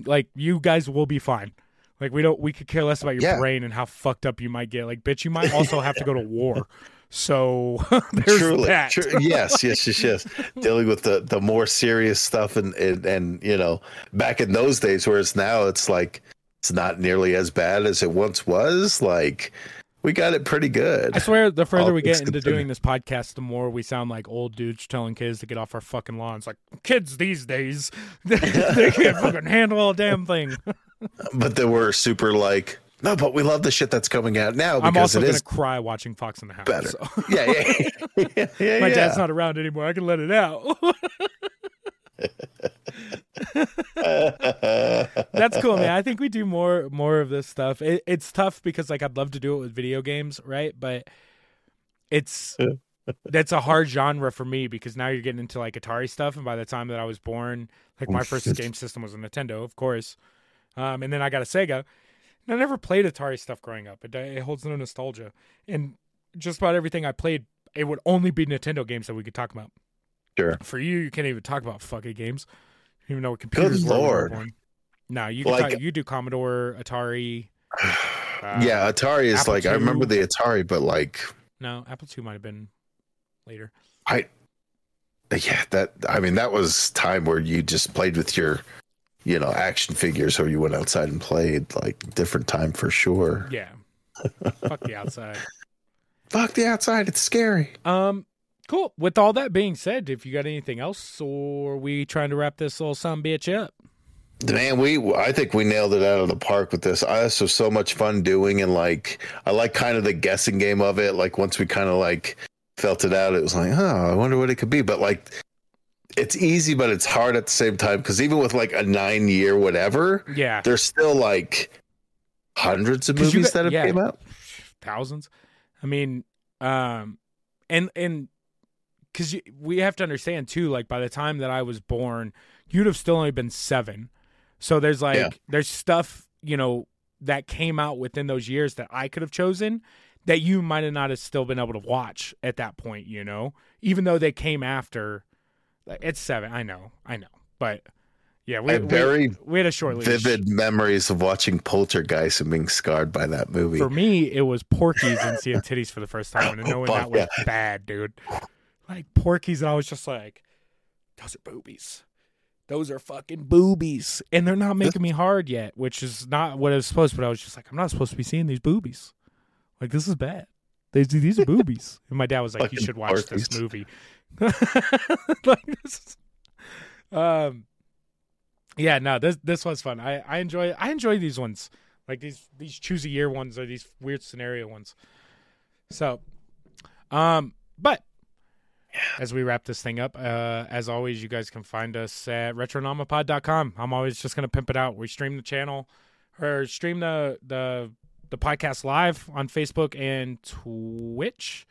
like you guys will be fine. Like we don't we could care less about your Yeah. brain and how fucked up you might get. Like bitch, you might <laughs> also have to go to war. So <laughs> there's Truly, that. tru- yes, yes, yes, yes. Dealing with the the more serious stuff, and, and and you know, back in those days, whereas now it's like it's not nearly as bad as it once was. Like we got it pretty good. I swear, the further All we get into considered. doing this podcast, the more we sound like old dudes telling kids to get off our fucking lawns. Like kids these days, <laughs> they can't fucking handle a damn thing. <laughs> But then we're super like, no, but we love the shit that's coming out now I'm because also it gonna is cry watching Fox and the Hound. better. so. <laughs> Yeah, yeah, yeah. yeah, My yeah. dad's not around anymore. I can let it out. That's cool, man. I think we do more more of this stuff. It, it's tough because like I'd love to do it with video games, right? But it's <laughs> that's a hard genre for me because now you're getting into like Atari stuff, and by the time that I was born, like my first game system was a Nintendo, of course, um, and then I got a Sega. And I never played Atari stuff growing up. It, it holds no nostalgia, and just about everything I played, it would only be Nintendo games that we could talk about. Sure. For you, you can't even talk about fucking games. Even know what computers Good were when you were lord. No, you can Like- talk, you do Commodore, Atari. <sighs> uh, yeah, Atari is Apple like I remember the Atari, but like No, Apple II might have been later. I yeah, that I mean that was time where you just played with your you know, action figures or you went outside and played like different time for sure. Yeah. <laughs> Fuck the outside. Fuck the outside, it's scary. Um, cool. With all that being said, if you got anything else, or are we trying to wrap this little son bitch up? Man, we I think we nailed it out of the park with this. I, this was so much fun doing and like I like kind of the guessing game of it. Like once we kind of like felt it out, it was like, oh, I wonder what it could be. But like it's easy, but it's hard at the same time because even with like a nine year whatever, Yeah, there's still like hundreds of movies got- that have yeah. came out. thousands. I mean, um, and and because we have to understand too. Like by the time that I was born, you'd have still only been seven. So there's like Yeah. there's stuff you know that came out within those years that I could have chosen that you might have not have still been able to watch at that point. You know, even though they came after. Like, it's seven. I know. I know. But yeah, we have we- very we, had a short leash. vivid memories of watching Poltergeist and being scarred by that movie. For me, it was Porky's and seeing titties for the first time and <laughs> oh, knowing Oh, that was yeah. bad, dude. Like Porky's, and I was just like, those are boobies. Those are fucking boobies. And they're not making me hard yet, which is not what I was supposed to, but I was just like, I'm not supposed to be seeing these boobies. Like, this is bad. These, these are boobies. <laughs> And my dad was like, you should watch this movie. <laughs> like, this is- um, yeah, no, this this was fun. I I enjoy I enjoy these ones, like these these choose a year ones or these weird scenario ones. So, um, but as we wrap this thing up, uh, as always, you guys can find us at retronomapod.com. I'm always just gonna pimp it out. We stream the channel or stream the the the podcast live on Facebook and Twitch,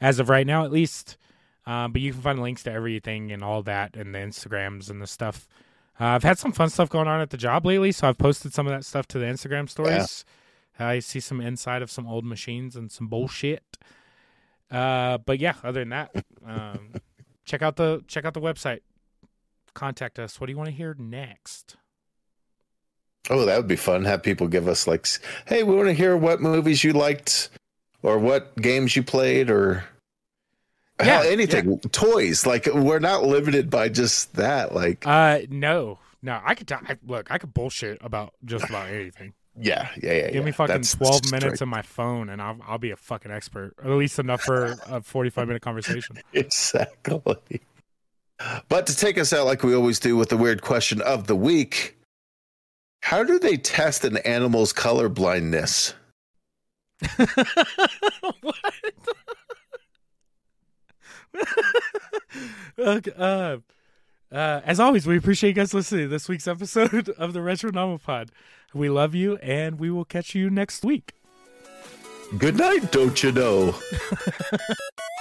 as of right now, at least. Um, but you can find links to everything and all that, and the Instagrams and the stuff. Uh, I've had some fun stuff going on at the job lately, so I've posted some of that stuff to the Instagram stories. I see some inside of some old machines and some bullshit. Uh, but yeah, other than that, um, check out the check out the website. Contact us. What do you want to hear next? Oh, that would be fun. Have people give us like, hey, we want to hear what movies you liked, or what games you played, or Yeah, hell, anything. Toys. Like we're not limited by just that. Like, Uh, no, no. I could talk. I, look, I could bullshit about just about anything. Yeah, yeah, yeah. Give yeah. me fucking That's twelve minutes on my phone, and I'll I'll be a fucking expert, or at least enough for a forty-five minute conversation. <laughs> Exactly. But to take us out like we always do with the weird question of the week, how do they test an animal's color blindness? <laughs> what? <laughs> okay, uh, uh, as always, we appreciate you guys listening to this week's episode of the Retro Nomopod. We love you, and we will catch you next week. Good night, don't you know? <laughs>